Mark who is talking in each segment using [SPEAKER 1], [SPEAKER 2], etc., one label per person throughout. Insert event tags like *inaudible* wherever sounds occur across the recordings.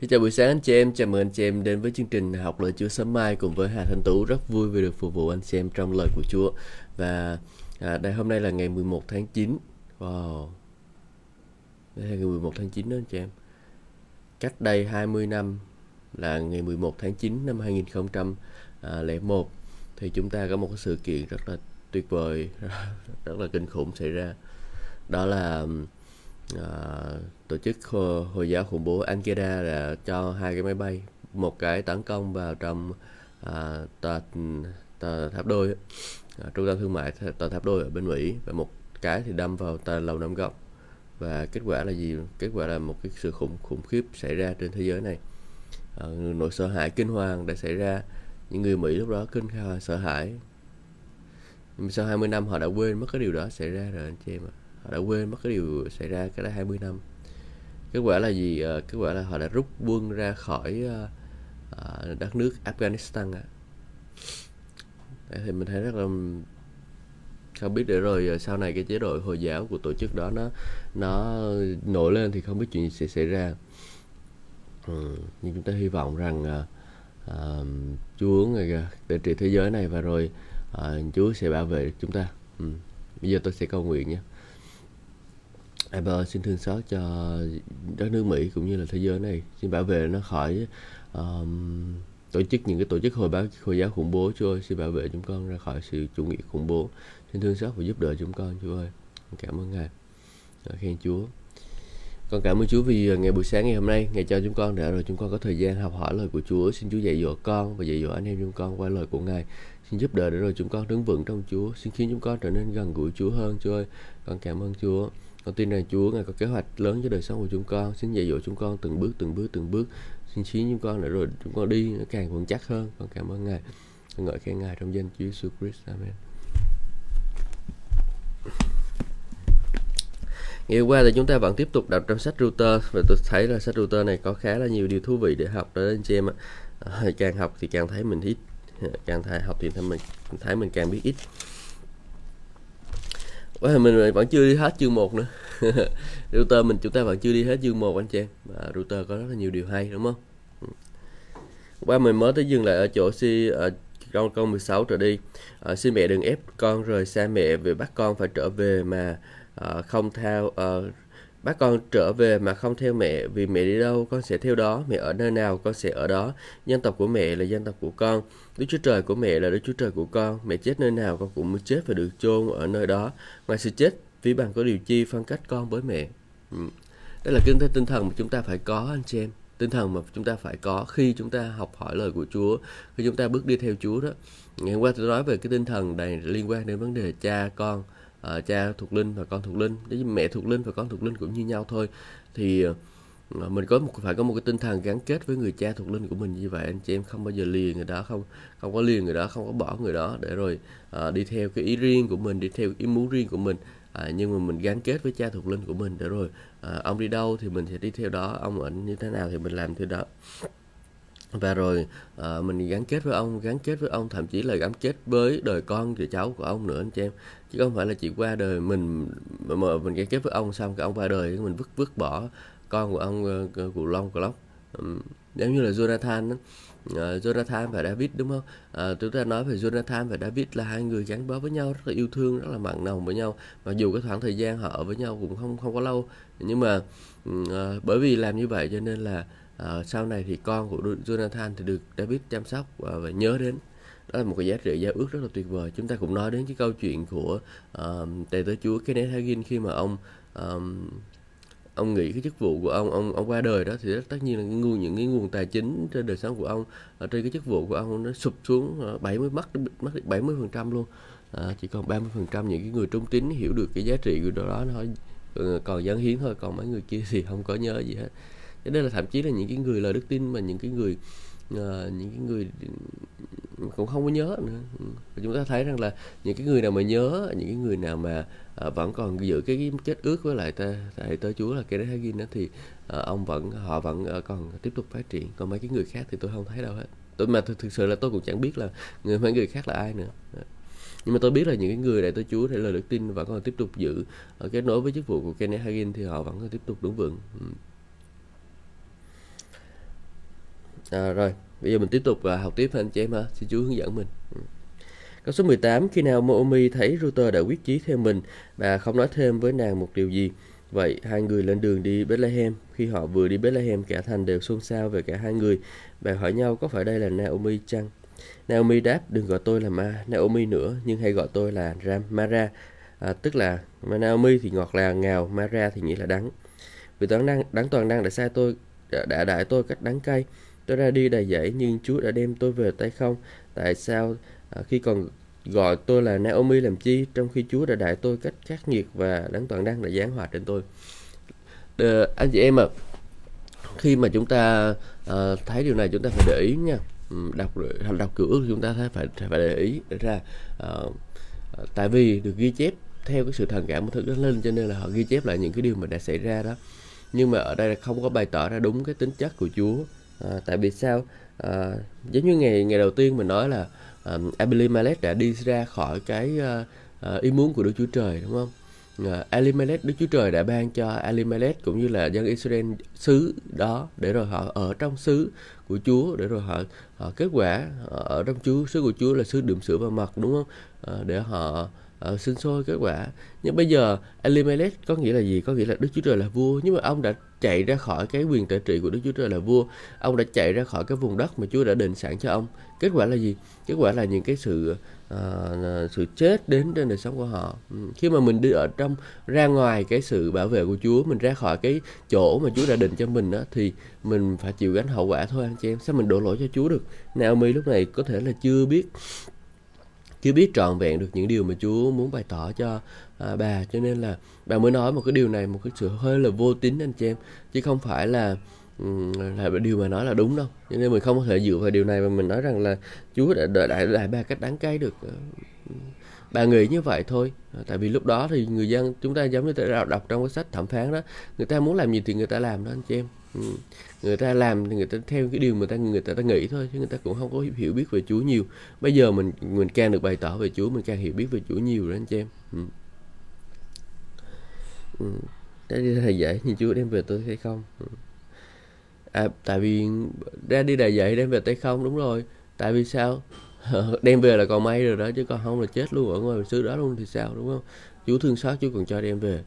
[SPEAKER 1] Xin chào buổi sáng anh chị em, chào mừng anh chị em đến với chương trình học lời Chúa sớm mai cùng với Hà Thanh Tú. Rất vui vì được phục vụ anh chị em trong lời của Chúa. Và à, đây hôm nay là ngày 11 tháng 9 wow. Đây là ngày 11 tháng 9 đó anh chị em. Cách đây 20 năm là ngày 11 tháng 9 năm 2001 thì chúng ta có một sự kiện rất là tuyệt vời *laughs* rất là kinh khủng xảy ra. Đó là à, tổ chức hồi, hồi giáo khủng bố Al-Qaeda là cho hai cái máy bay một cái tấn công vào trong à, tòa, tòa tháp đôi à, trung tâm thương mại tòa tháp đôi ở bên Mỹ và một cái thì đâm vào tòa lầu năm góc và kết quả là gì? Kết quả là một cái sự khủng khủng khiếp xảy ra trên thế giới này. À, nỗi sợ hãi kinh hoàng đã xảy ra. Những người Mỹ lúc đó kinh hoàng sợ hãi. Nhưng sau 20 năm họ đã quên mất cái điều đó xảy ra rồi anh chị em ạ. Họ đã quên mất cái điều xảy ra cái đó 20 năm kết quả là gì ờ, kết quả là họ đã rút quân ra khỏi ờ, ờ, đất nước Afghanistan à. thì mình thấy rất là không biết để rồi sau này cái chế độ hồi giáo của tổ chức đó nó nó nổi lên thì không biết chuyện gì sẽ xảy ra ừ, nhưng chúng ta hy vọng rằng Chúa ngày để trị thế giới này và rồi Chúa sẽ bảo vệ chúng ta ừ. bây giờ tôi sẽ cầu nguyện nhé Apple xin thương xót cho đất nước Mỹ cũng như là thế giới này. Xin bảo vệ nó khỏi um, tổ chức những cái tổ chức hồi báo hồi giáo khủng bố Chúa ơi. Xin bảo vệ chúng con ra khỏi sự chủ nghĩa khủng bố. Xin thương xót và giúp đỡ chúng con Chúa ơi. Cảm ơn Ngài. Khen Chúa. Con cảm ơn Chúa vì ờ, ngày buổi sáng ngày hôm nay Ngài cho chúng con để rồi. Chúng con có thời gian học hỏi lời của Chúa. Xin Chúa dạy dỗ con và dạy dỗ anh em chúng con qua lời của Ngài. Xin giúp đỡ để rồi chúng con đứng vững trong Chúa. Xin khiến chúng con trở nên gần gũi Chúa hơn Chúa ơi. Con cảm ơn Chúa con tin rằng Chúa ngài có kế hoạch lớn cho đời sống của chúng con. Xin dạy dỗ chúng con từng bước từng bước từng bước. Xin xí chúng con để rồi chúng con đi nó càng vững chắc hơn. Con cảm ơn ngài. Con ngợi khen ngài trong danh Chúa Jesus Christ. Amen. Ngày qua thì chúng ta vẫn tiếp tục đọc trong sách router và tôi thấy là sách router này có khá là nhiều điều thú vị để học đó anh chị em ạ. À, càng học thì càng thấy mình ít, càng thấy học thì thấy mình thấy mình càng biết ít. Ủa, mình vẫn chưa đi hết chương 1 nữa. *laughs* Router mình chúng ta vẫn chưa đi hết chương 1 anh chị em. Và router có rất là nhiều điều hay đúng không? Ừ. Qua mình mới tới dừng lại ở chỗ si ở trong câu 16 trở đi. Ờ, à, xin mẹ đừng ép con rời xa mẹ vì bắt con phải trở về mà à, không theo à, ờ, Bác con trở về mà không theo mẹ vì mẹ đi đâu con sẽ theo đó, mẹ ở nơi nào con sẽ ở đó. Dân tộc của mẹ là dân tộc của con, Đức Chúa Trời của mẹ là Đức Chúa Trời của con. Mẹ chết nơi nào con cũng muốn chết và được chôn ở nơi đó. Ngoài sự chết, vì bằng có điều chi phân cách con với mẹ. Ừ. Đây là kinh tế tinh thần mà chúng ta phải có anh chị em tinh thần mà chúng ta phải có khi chúng ta học hỏi lời của Chúa khi chúng ta bước đi theo Chúa đó ngày hôm qua tôi nói về cái tinh thần này liên quan đến vấn đề cha con uh, cha thuộc linh và con thuộc linh. Đấy mẹ thuộc linh và con thuộc linh cũng như nhau thôi. Thì uh, mình có một phải có một cái tinh thần gắn kết với người cha thuộc linh của mình như vậy. Anh chị em không bao giờ lìa người đó không không có lìa người đó không có bỏ người đó để rồi uh, đi theo cái ý riêng của mình đi theo ý muốn riêng của mình. À, nhưng mà mình gắn kết với cha thuộc linh của mình để rồi à, ông đi đâu thì mình sẽ đi theo đó ông ở như thế nào thì mình làm theo đó và rồi à, mình gắn kết với ông gắn kết với ông thậm chí là gắn kết với đời con và cháu của ông nữa anh chị em chứ không phải là chỉ qua đời mình mà, mà mình gắn kết với ông xong cái ông qua đời mình vứt vứt bỏ con của ông ờ, của cụ long của lóc giống như là Jonathan đó. Uh, ờ, Jonathan và David đúng không? Uh, chúng ta nói về Jonathan và David là hai người gắn bó với nhau rất là yêu thương, rất là mặn nồng với nhau. Mặc dù cái khoảng thời gian họ ở với nhau cũng không không có lâu, nhưng mà uh, bởi vì làm như vậy cho nên là uh, sau này thì con của Jonathan thì được David chăm sóc và, và nhớ đến. Đó là một cái giá trị giao ước rất là tuyệt vời. Chúng ta cũng nói đến cái câu chuyện của uh, tề tớ chúa Kenneth Hagin khi mà ông um, ông nghĩ cái chức vụ của ông ông ông qua đời đó thì tất nhiên là những nguồn những cái nguồn tài chính trên đời sống của ông ở trên cái chức vụ của ông nó sụp xuống 70 mất mất 70 phần trăm luôn. À, chỉ còn 30 phần trăm những cái người trung tín hiểu được cái giá trị của đó nó còn dân hiến thôi còn mấy người kia thì không có nhớ gì hết cho nên là thậm chí là những cái người lời đức tin mà những cái người uh, những cái người cũng không có nhớ nữa. Và chúng ta thấy rằng là những cái người nào mà nhớ những cái người nào mà uh, vẫn còn giữ cái kết ước với lại ta thầy tớ chúa là cái đấy Hagin đó thì uh, ông vẫn họ vẫn uh, còn tiếp tục phát triển. Còn mấy cái người khác thì tôi không thấy đâu hết. Tôi mà thực, thực sự là tôi cũng chẳng biết là người mấy người khác là ai nữa. Nhưng mà tôi biết là những cái người đại tớ chúa để lời đức tin vẫn còn tiếp tục giữ kết nối với chức vụ của Kenneth Hagin thì họ vẫn còn tiếp tục đứng vững. À, rồi bây giờ mình tiếp tục và học tiếp anh chị em ha xin chú hướng dẫn mình ừ. câu số 18 khi nào Moomi thấy Router đã quyết chí theo mình và không nói thêm với nàng một điều gì Vậy hai người lên đường đi Bethlehem. Khi họ vừa đi Bethlehem, cả thành đều xôn xao về cả hai người. Bạn hỏi nhau có phải đây là Naomi chăng? Naomi đáp, đừng gọi tôi là Ma, Naomi nữa, nhưng hãy gọi tôi là Ram Mara, à, tức là Naomi thì ngọt là ngào, Mara thì nghĩa là đắng. Vì toán năng, đắng toàn năng đã sai tôi, đã, đã đại tôi cách đắng cay. Tôi ra đi đầy dẫy nhưng Chúa đã đem tôi về tay không. Tại sao à, khi còn gọi tôi là Naomi làm chi trong khi Chúa đã đại tôi cách khắc nghiệt và đấng toàn năng đã giáng hòa trên tôi. Đờ, anh chị em ạ, à, khi mà chúng ta à, thấy điều này chúng ta phải để ý nha. Ừ, đọc đọc cửa ước chúng ta phải phải để ý để ra à, tại vì được ghi chép theo cái sự thần cảm của thức đó lên cho nên là họ ghi chép lại những cái điều mà đã xảy ra đó nhưng mà ở đây là không có bày tỏ ra đúng cái tính chất của Chúa à, tại vì sao à, giống như ngày ngày đầu tiên mình nói là um, Abimelech đã đi ra khỏi cái uh, uh, ý muốn của Đức Chúa Trời đúng không? Uh, Elimelech Đức Chúa Trời đã ban cho Elimelech cũng như là dân Israel xứ đó để rồi họ ở trong xứ của Chúa để rồi họ, họ kết quả ở trong Chúa xứ của Chúa là xứ đượm sữa và mật đúng không? Uh, để họ Ờ, uh, sinh sôi kết quả. Nhưng bây giờ Elimelech có nghĩa là gì? Có nghĩa là Đức Chúa Trời là vua. Nhưng mà ông đã chạy ra khỏi cái quyền tự trị của Đức Chúa Trời là vua. Ông đã chạy ra khỏi cái vùng đất mà Chúa đã định sẵn cho ông. Kết quả là gì? Kết quả là những cái sự uh, sự chết đến trên đời sống của họ. Ừ, khi mà mình đi ở trong ra ngoài cái sự bảo vệ của Chúa mình ra khỏi cái chỗ mà Chúa đã định cho mình đó thì mình phải chịu gánh hậu quả thôi anh chị em. Sao mình đổ lỗi cho Chúa được? Naomi lúc này có thể là chưa biết chưa biết trọn vẹn được những điều mà Chúa muốn bày tỏ cho à, bà. Cho nên là bà mới nói một cái điều này một cái sự hơi là vô tín anh chị em. Chứ không phải là là điều mà nói là đúng đâu. Cho nên mình không có thể dựa vào điều này mà mình nói rằng là Chúa đã đợi đại đại ba cách đáng cay được ờ, bà nghĩ như vậy thôi. À, tại vì lúc đó thì người dân chúng ta giống như ta đọc trong cái sách thẩm phán đó người ta muốn làm gì thì người ta làm đó anh chị em. Ừ. người ta làm thì người ta theo cái điều mà ta người ta, ta nghĩ thôi chứ người ta cũng không có hiểu biết về Chúa nhiều. Bây giờ mình mình càng được bày tỏ về Chúa mình càng hiểu biết về Chúa nhiều rồi anh chị em. Ừ. Ừ. đi thầy dạy như Chúa đem về tôi hay không? Ừ. à, tại vì ra đi đại dạy đem về tay không? Đúng rồi. Tại vì sao? *laughs* Đem về là còn may rồi đó chứ còn không là chết luôn ở ngoài xứ đó luôn thì sao đúng không? Chúa thương xót Chúa còn cho đem về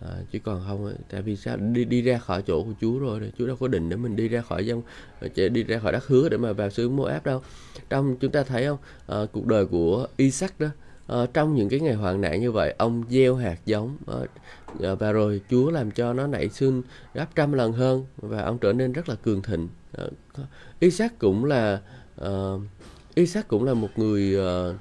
[SPEAKER 1] à, chứ còn không tại vì sao? Đi đi ra khỏi chỗ của Chúa rồi Chúa đâu có định để mình đi ra khỏi dân ờ, đi ra khỏi đất hứa để mà vào xứ Moab đâu. Trong chúng ta thấy không? À, cuộc đời của Isaac đó à, trong những cái ngày hoạn nạn như vậy ông gieo hạt giống à, và rồi Chúa làm cho nó nảy sinh gấp trăm lần hơn và ông trở nên rất là cường thịnh. À, Isaac cũng là à, Isaac cũng là một người à,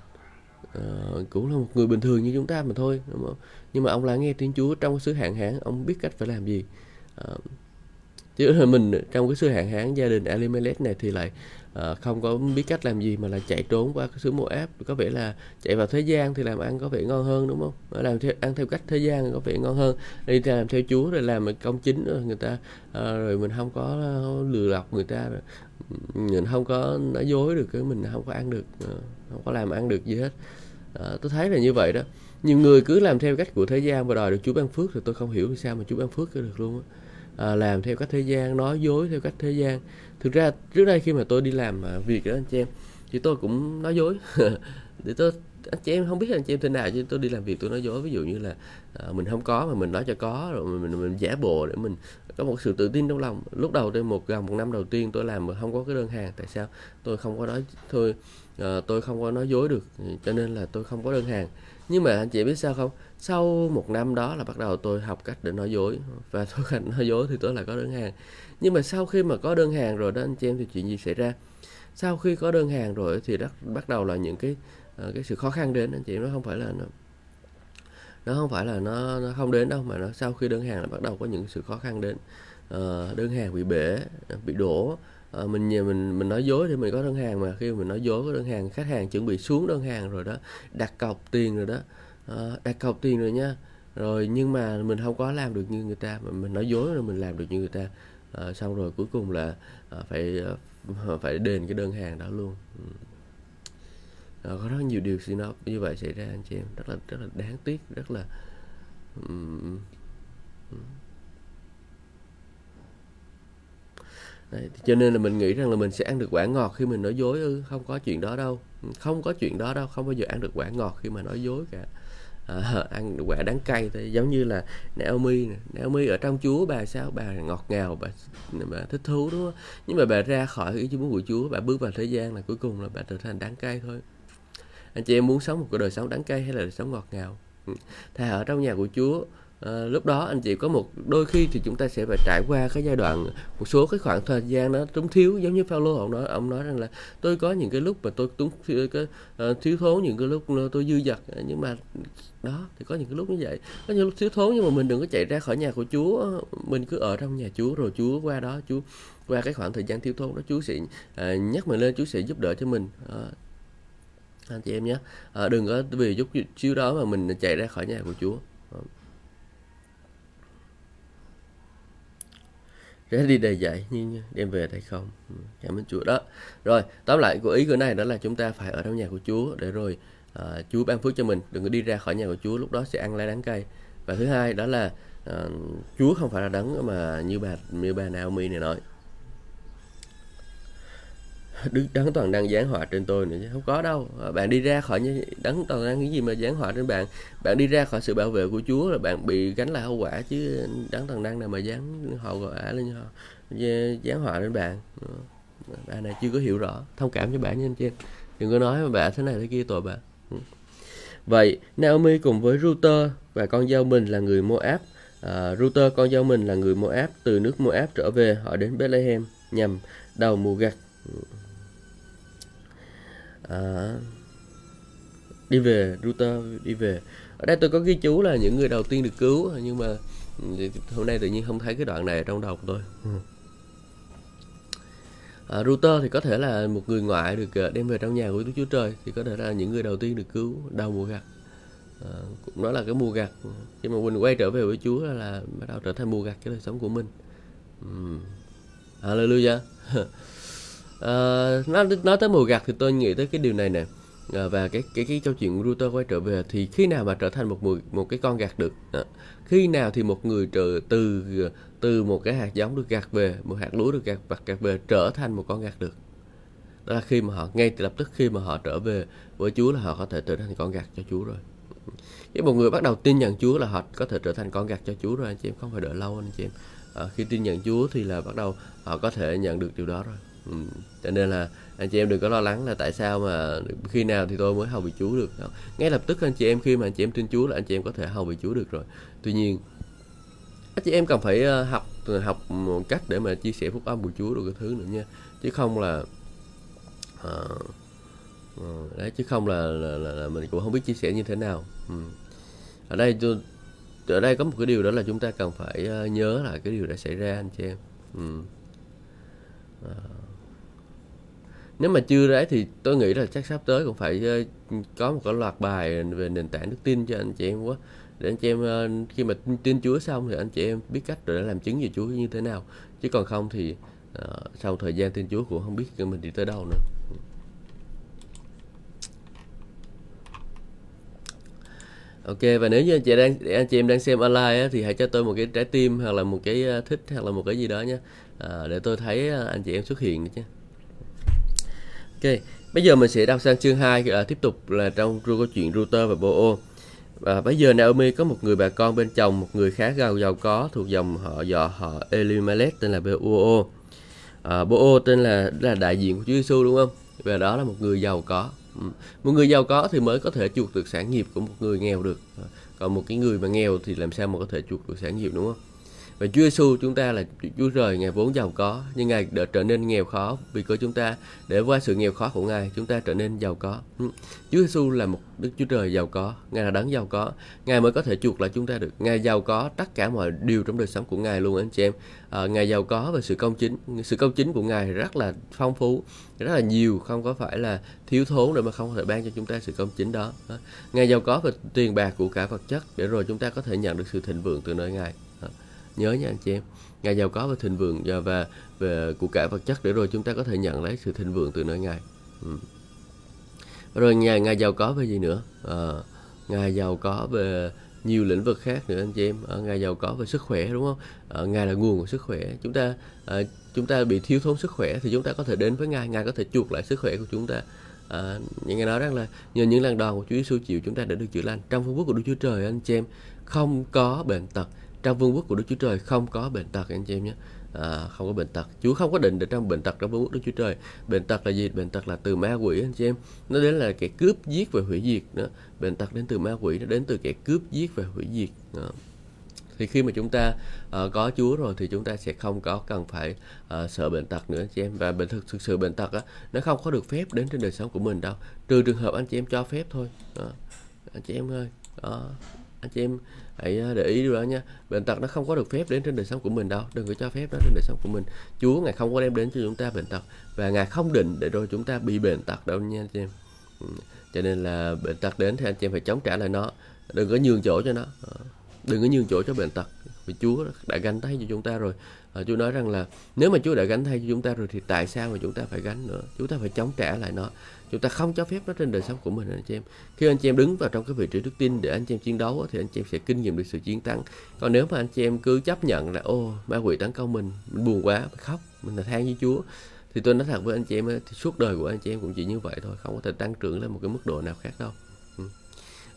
[SPEAKER 1] à, cũng là một người bình thường như chúng ta mà thôi đúng không? Nhưng mà ông lại nghe tiếng Chúa trong cái xứ hạn hán ông biết cách phải làm gì. À, chứ là mình trong cái xứ hạn hán gia đình Elimelech này thì lại à, không có biết cách làm gì mà là chạy trốn qua cái xứ Moab. Có vẻ là chạy vào thế gian thì làm ăn có vẻ ngon hơn đúng không? Ờ, làm theo ăn theo cách thế gian có vẻ ngon hơn. Đi làm theo Chúa rồi làm công chính rồi người ta à, rồi mình không có lừa lọc người ta rồi mình không có nói dối được cái mình không có ăn được không có làm ăn được gì hết. À, tôi thấy là như vậy đó nhiều người cứ làm theo cách của thế gian và đòi được Chúa ban phước thì tôi không hiểu sao mà Chúa ban phước được luôn á. À, làm theo cách thế gian nói dối theo cách thế gian. Thực ra trước đây khi mà tôi đi làm à, việc đó anh chị em thì tôi cũng nói dối. *laughs* Để tôi anh chị em không biết anh chị em thế nào chứ tôi đi làm việc tôi nói dối. Ví dụ như là à, mình không có mà mình nói cho có rồi mình, mình, mình giả bộ để mình có một sự tự tin trong lòng. Lúc đầu tôi một gần một năm đầu tiên tôi làm mà không có cái đơn hàng tại sao? Tôi không có nói thôi à, tôi không có nói dối được cho nên là tôi không có đơn hàng nhưng mà anh chị biết sao không? Sau một năm đó là bắt đầu tôi học cách để nói dối. Và tôi hành *laughs* nói dối thì tôi lại có đơn hàng. Nhưng mà sau khi mà có đơn hàng rồi đó anh chị em thì chuyện gì xảy ra? Sau khi có đơn hàng rồi thì bắt bắt đầu là những cái ờ, cái sự khó khăn đến. Anh chị nó không phải là nó nó không phải là nó, nó không đến đâu mà nó sau khi đơn hàng là bắt đầu có những sự khó khăn đến. Uh, đơn hàng bị bể bị đổ à, mình mình mình nói dối thì mình có đơn hàng mà. Khi mình nói dối có đơn hàng khách hàng chuẩn bị xuống đơn hàng rồi đó đặt cọc tiền rồi đó. À, đặt cọc tiền rồi nha. Rồi nhưng mà mình không có làm được như người ta mà mình nói dối rồi mình làm được như người ta. À, xong rồi cuối cùng là à, phải à, phải đền cái đơn hàng đó luôn. À, có rất nhiều điều xin nó như vậy xảy ra anh chị em rất là rất là đáng tiếc rất là um, Đấy, cho nên là mình nghĩ rằng là mình sẽ ăn được quả ngọt khi mình nói dối ư không có chuyện đó đâu. Không có chuyện đó đâu không bao giờ ăn được quả ngọt khi mà nói dối cả. À, *laughs* ăn quả đắng cay thôi. Giống như là Naomi Naomi ở trong Chúa bà sao? Bà ngọt ngào bà, bà thích thú đúng không? Nhưng mà bà ra khỏi cái muốn của Chúa bà bước vào thế gian là cuối cùng là bà trở thành đắng cay thôi. Anh chị em muốn sống một cái đời sống đắng cay hay là đời sống ngọt ngào? Ừ. Thà ở trong nhà của Chúa à, lúc đó anh chị có một đôi khi thì chúng ta sẽ phải trải qua cái giai đoạn một số cái khoảng thời gian nó trúng thiếu giống như Paulo ông nói ông nói rằng là tôi có những cái lúc mà tôi túng cái uh, thiếu thốn những cái lúc tôi dư dật ờ, nhưng mà đó thì có những cái lúc như vậy. Có những lúc thiếu thốn nhưng mà mình đừng có chạy ra khỏi nhà của Chúa mình cứ ở trong nhà Chúa rồi Chúa qua đó Chúa qua cái khoảng thời gian thiếu thốn đó Chúa sẽ uh, nhắc mình lên Chúa sẽ giúp đỡ cho mình. Uh, anh chị em nhé. À, đừng có vì giúp chiếu đó mà mình chạy ra khỏi nhà của Chúa. Rẽ đi đầy dạy nhưng đem về tay không? Ừ, cảm ơn Chúa đó. Rồi tóm lại của ý của này đó là chúng ta phải ở trong nhà của Chúa để rồi uh, Chúa ban phước cho mình. Đừng có đi ra khỏi nhà của Chúa lúc đó sẽ ăn lá đắng cay. Và thứ hai đó là uh, Chúa không phải là đắng mà như bà như bà Naomi này nói. Đức đấng toàn đang giáng họa trên tôi nữa chứ không có đâu. À, bạn đi ra khỏi đấng toàn đang cái gì mà giáng họa trên bạn? Bạn đi ra khỏi sự bảo vệ của Chúa là bạn bị gánh lại hậu quả chứ đấng toàn đang nào mà giáng hậu quả lên họ giáng họa lên bạn. Bạn này chưa có hiểu rõ thông cảm cho bạn nha anh chị. Đừng có nói mà bạn thế này thế kia tội bạn vậy Naomi cùng với router và con dâu mình là người Moab. À, router con dâu mình là người Moab từ nước Moab trở về họ đến Bethlehem nhằm đầu mùa gặt à, đi về router đi về. Ở đây tôi có ghi chú là những người đầu tiên được cứu nhưng mà hôm nay tự nhiên không thấy cái đoạn này ở trong đầu của tôi à, router thì có thể là một người ngoại được ờ, đem về trong nhà của Đức Chúa Trời thì có thể là những người đầu tiên được cứu đầu mùa gặt. À, nó là cái mùa gặt khi mà mình quay trở về với Chúa là, là bắt đầu trở thành mùa gặt cái đời sống của mình. Uhm. Hallelujah *laughs* Ờ, uh, nói nói tới mùa gặt thì tôi nghĩ tới cái điều này nè. Uh, và cái cái cái câu chuyện router quay trở về thì khi nào mà trở thành một một cái con gặt được? Uh, khi nào thì một người trở từ từ một cái hạt giống được gặt về một hạt lúa được gặt vặt gặt về trở thành một con gặt được? Đó là khi mà họ ngay lập tức khi mà họ trở về với Chúa là họ có thể trở thành con gặt cho Chúa rồi. Cái một người bắt đầu tin nhận Chúa là họ có thể trở thành con gặt cho Chúa rồi anh chị em không phải đợi lâu anh chị em. À, khi tin nhận Chúa thì là bắt đầu họ có thể nhận được điều đó rồi. Ừ. cho nên là anh chị em đừng có lo lắng là tại sao mà khi nào thì tôi mới hầu bị Chúa được đâu. ngay lập tức anh chị em khi mà anh chị em tin Chúa là anh chị em có thể hầu bị Chúa được rồi tuy nhiên anh chị em cần phải ờ, học học một cách để mà chia sẻ phúc âm của Chúa được cái thứ nữa nha chứ không là uh, đấy chứ không là, là, là, là mình cũng không biết chia sẻ như thế nào ừ. ở đây tôi ở đây có một cái điều đó là chúng ta cần phải nhớ là cái điều đã xảy ra anh chị em ừ. uh, nếu mà chưa đấy thì tôi nghĩ là chắc sắp tới cũng phải ờ, có một cái loạt bài về nền tảng đức tin cho anh chị em quá. Để anh chị em ờ, khi mà tin Chúa xong thì anh chị em biết cách để làm chứng về Chúa như thế nào. Chứ còn không thì uh, sau thời gian tin Chúa cũng không biết mình đi tới đâu nữa. Ok và nếu như anh chị đang anh chị em đang xem online á, thì hãy cho tôi một cái trái tim hoặc là một cái thích hoặc là một cái gì đó nhé à, để tôi thấy anh chị em xuất hiện chứ. Ok, bây giờ mình sẽ đọc sang chương 2 là ờ, tiếp tục là trong câu chuyện Router và Boo. Và bây giờ Naomi có một người bà con bên chồng, một người khá giàu giàu có thuộc dòng họ dọ họ Elimelech tên là Boo. À, Boo tên là là đại diện của Chúa Giêsu đúng không? Và đó là một người giàu có. Một người giàu có thì mới có thể chuộc được sản nghiệp của một người nghèo được. Ờ, còn một cái người mà nghèo thì làm sao mà có thể chuộc được sản nghiệp đúng không? Và Chúa Giêsu chúng ta là Chúa Trời Ngài vốn giàu có nhưng Ngài đã trở nên nghèo khó vì cơ chúng ta để qua sự nghèo khó của Ngài chúng ta trở nên giàu có. Ừ. Chúa Giêsu là một Đức Chúa Trời giàu có, Ngài là đấng giàu có, Ngài mới có thể chuộc lại chúng ta được. Ngài giàu có tất cả mọi điều trong đời sống của Ngài luôn anh chị em. À, Ngài giàu có về sự công chính, sự công chính của Ngài rất là phong phú, rất là nhiều, không có phải là thiếu thốn để mà không thể ban cho chúng ta sự công chính đó. Ờ, Ngài giàu có về tiền bạc của cả vật chất để rồi chúng ta có thể nhận được sự thịnh vượng từ nơi Ngài nhớ nha anh chị em. Ngài giàu có và thịnh vượng. Và về về của cải vật chất để rồi chúng ta có thể nhận lấy sự thịnh vượng từ nơi ngài. Ừ. rồi ngài ngài giàu có về gì nữa? Ờ, à, ngài giàu có về nhiều lĩnh vực khác nữa anh chị em. Ờ, à, ngài giàu có về sức khỏe đúng không? À, ngài là nguồn của sức khỏe. Chúng ta à, chúng ta bị thiếu thốn sức khỏe thì chúng ta có thể đến với ngài. Ngài có thể chuộc lại sức khỏe của chúng ta. À, những nói rằng là nhờ những lần đòn của Chúa Giêsu chịu chúng ta đã được chữa lành. Trong vương quốc của Đức Chúa Trời anh chị em không có bệnh tật trong vương quốc của Đức Chúa Trời không có bệnh tật anh chị em nhé. À, không có bệnh tật. Chúa không có định để trong bệnh tật trong vương quốc Đức Chúa Trời. Bệnh tật là gì? Bệnh tật là từ ma quỷ anh chị em. Nó đến là kẻ cướp giết và hủy diệt nữa bệnh tật đến từ ma quỷ nó đến từ kẻ cướp giết và hủy diệt. Đó. thì khi mà chúng ta uh, có Chúa rồi thì chúng ta sẽ không có cần phải uh, sợ bệnh tật nữa anh chị em. Và bệnh thực, thực sự bệnh tật á nó không có được phép đến trên đời sống của mình đâu. Trừ trường hợp anh chị em cho phép thôi. Đó. anh chị em ơi. Đó. Anh chị em hãy à, để ý điều đó nha. Bệnh tật nó không có được phép đến trên đời sống của mình đâu. Đừng có cho phép nó trên đời sống của mình. Chúa ngài không có đem đến cho chúng ta bệnh tật và ngài không định để rồi chúng ta bị bệnh tật đâu nha anh chị em. Ừ, cho nên là bệnh tật đến thì anh chị em phải chống trả lại nó. Đừng có nhường chỗ cho nó. Ờ, đừng có nhường chỗ cho bệnh tật. Vì Chúa đã gánh thay cho chúng ta rồi. À, Chúa nói rằng là nếu mà Chúa đã gánh thay cho chúng ta rồi thì tại sao mà chúng ta phải gánh nữa? Chúng ta phải chống trả lại nó chúng ta không cho phép nó trên đời sống của mình anh chị em. Khi anh chị em đứng vào trong cái vị trí đức tin để anh chị em chiến đấu thì anh chị em sẽ kinh nghiệm được sự chiến thắng. Còn nếu mà anh chị em cứ chấp nhận là ô ma quỷ tấn công mình mình buồn quá mình khóc mình là than với Chúa thì tôi nói thật với anh chị em thì suốt đời của anh chị em cũng chỉ như vậy thôi không có thể tăng trưởng lên một cái mức độ nào khác đâu. Ừ.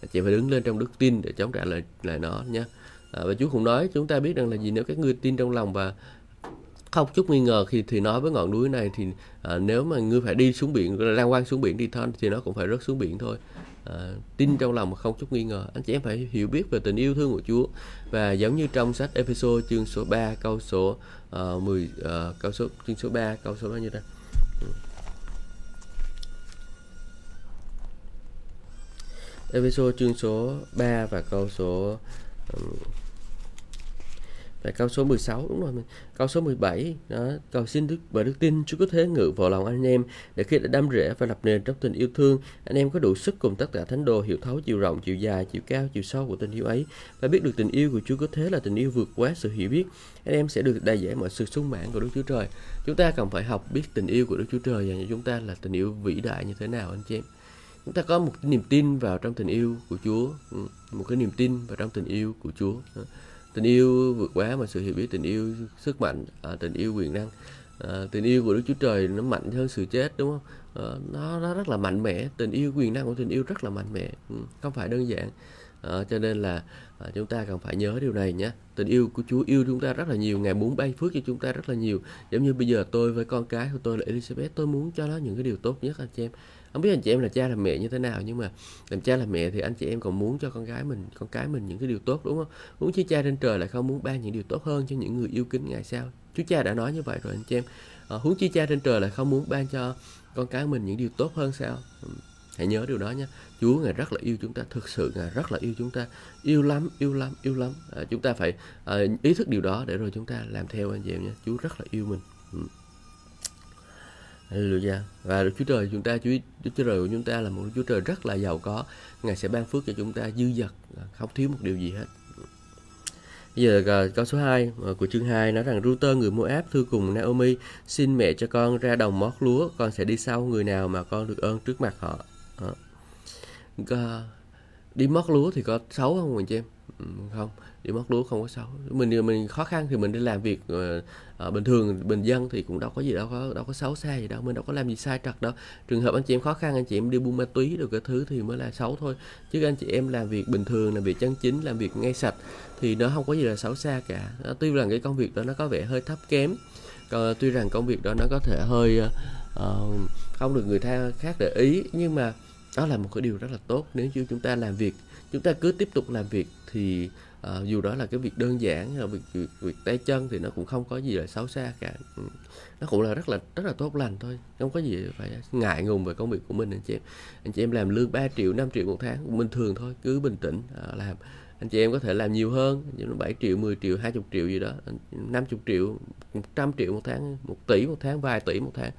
[SPEAKER 1] anh chị phải đứng lên trong đức tin để chống trả lại lại nó nha à, và Chúa cũng nói chúng ta biết rằng là gì nếu các ngươi tin trong lòng và không chút nghi ngờ khi thì nói với ngọn núi này thì à, nếu mà ngươi phải đi xuống biển lan quan xuống biển đi thôi thì nó cũng phải rớt xuống biển thôi. À, tin trong lòng mà không chút nghi ngờ. Anh chị em phải hiểu biết về tình yêu thương của Chúa. Và giống như trong sách Ephesos chương số 3 câu số uh, 10 uh, câu số chương số 3 câu số bao nhiêu ta? Ephesos chương số 3 và câu số um, Tại câu số 16 đúng rồi. Câu số 17 đó, cầu xin đức và đức tin Chúa có thế ngự vào lòng anh em để khi đã đâm rễ và lập nền trong tình yêu thương. Anh em có đủ sức cùng tất cả thánh đồ hiểu thấu chiều rộng, chiều dài, chiều cao, chiều sâu của tình yêu ấy. Và biết được tình yêu của Chúa có thế là tình yêu vượt quá sự hiểu biết. Anh em sẽ được đại giải mọi sự sung mãn của Đức Chúa Trời. Chúng ta cần phải học biết tình yêu của Đức Chúa Trời dành cho chúng ta là tình yêu vĩ đại như thế nào, anh chị em? Chúng ta có một niềm tin vào trong tình yêu của Chúa. Ừ, một cái niềm tin vào trong tình yêu của Chúa. Ừ tình yêu vượt quá mà sự hiểu biết tình yêu sức mạnh à, tình yêu quyền năng. À, tình yêu của Đức Chúa Trời nó mạnh hơn sự chết đúng không? À, nó nó rất là mạnh mẽ. Tình yêu quyền năng của tình yêu rất là mạnh mẽ. Ừ, không phải đơn giản. À, cho nên là à, chúng ta cần phải nhớ điều này nhé. Tình yêu của Chúa yêu chúng ta rất là nhiều. Ngài muốn ban phước cho chúng ta rất là nhiều. Giống như bây giờ tôi với con cái của tôi là Elizabeth tôi muốn cho nó những cái điều tốt nhất anh chị em không biết anh chị em là cha là mẹ như thế nào nhưng mà làm cha là mẹ thì anh chị em còn muốn cho con gái mình con cái mình những cái điều tốt đúng không? Muốn chứ cha trên trời lại không muốn ban những điều tốt hơn cho những người yêu kính ngài sao? Chú cha đã nói như vậy rồi anh chị em. À, huống chi cha trên trời lại không muốn ban cho con cái mình những điều tốt hơn sao? Ừ, hãy nhớ điều đó nhé chúa ngài rất là yêu chúng ta thực sự ngài rất là yêu chúng ta. Yêu lắm yêu lắm yêu lắm. À, chúng ta phải à, ý thức điều đó để rồi chúng ta làm theo anh chị em nhé chúa rất là yêu mình. Ừ. Hallelujah. Và Đức Chúa Trời chúng ta, Chúa, Đức Chúa Trời của chúng ta là một Đức Chúa Trời rất là giàu có. Ngài sẽ ban phước cho chúng ta dư dật, không thiếu một điều gì hết. Bây giờ à, câu số 2 à, của chương 2 nói rằng router người Moab thư cùng Naomi xin mẹ cho con ra đồng mót lúa, con sẽ đi sau người nào mà con được ơn trước mặt họ. Ờ. Đi mót lúa thì có xấu không anh chị em? Ừ, không đi móc lúa không có xấu mình mình khó khăn thì mình đi làm việc uh, bình thường bình dân thì cũng đâu có gì đâu có đâu có xấu xa gì đâu mình đâu có làm gì sai trật đâu. Trường hợp anh chị em khó khăn anh chị em đi buôn ma túy được cái thứ thì mới là xấu thôi. Chứ anh chị em làm việc bình thường làm việc chân chính làm việc ngay sạch thì nó không có gì là xấu xa cả. Tuy rằng cái công việc đó nó có vẻ hơi thấp kém còn tuy rằng công việc đó nó có thể hơi uh, không được người ta khác để ý nhưng mà đó là một cái điều rất là tốt. Nếu như chúng ta làm việc chúng ta cứ tiếp tục làm việc thì à, dù đó là cái việc đơn giản hay là việc, việc việc tay chân thì nó cũng không có gì là xấu xa cả. Ừ. nó cũng là rất là rất là tốt lành thôi không có gì phải ngại ngùng về công việc của mình. Anh chị em anh chị em làm lương 3 triệu 5 triệu một tháng cũng bình thường thôi cứ bình tĩnh à, làm anh chị em có thể làm nhiều hơn 7 triệu 10 triệu 20 triệu gì đó 50 triệu 100 triệu một tháng 1 tỷ một tháng vài tỷ một tháng.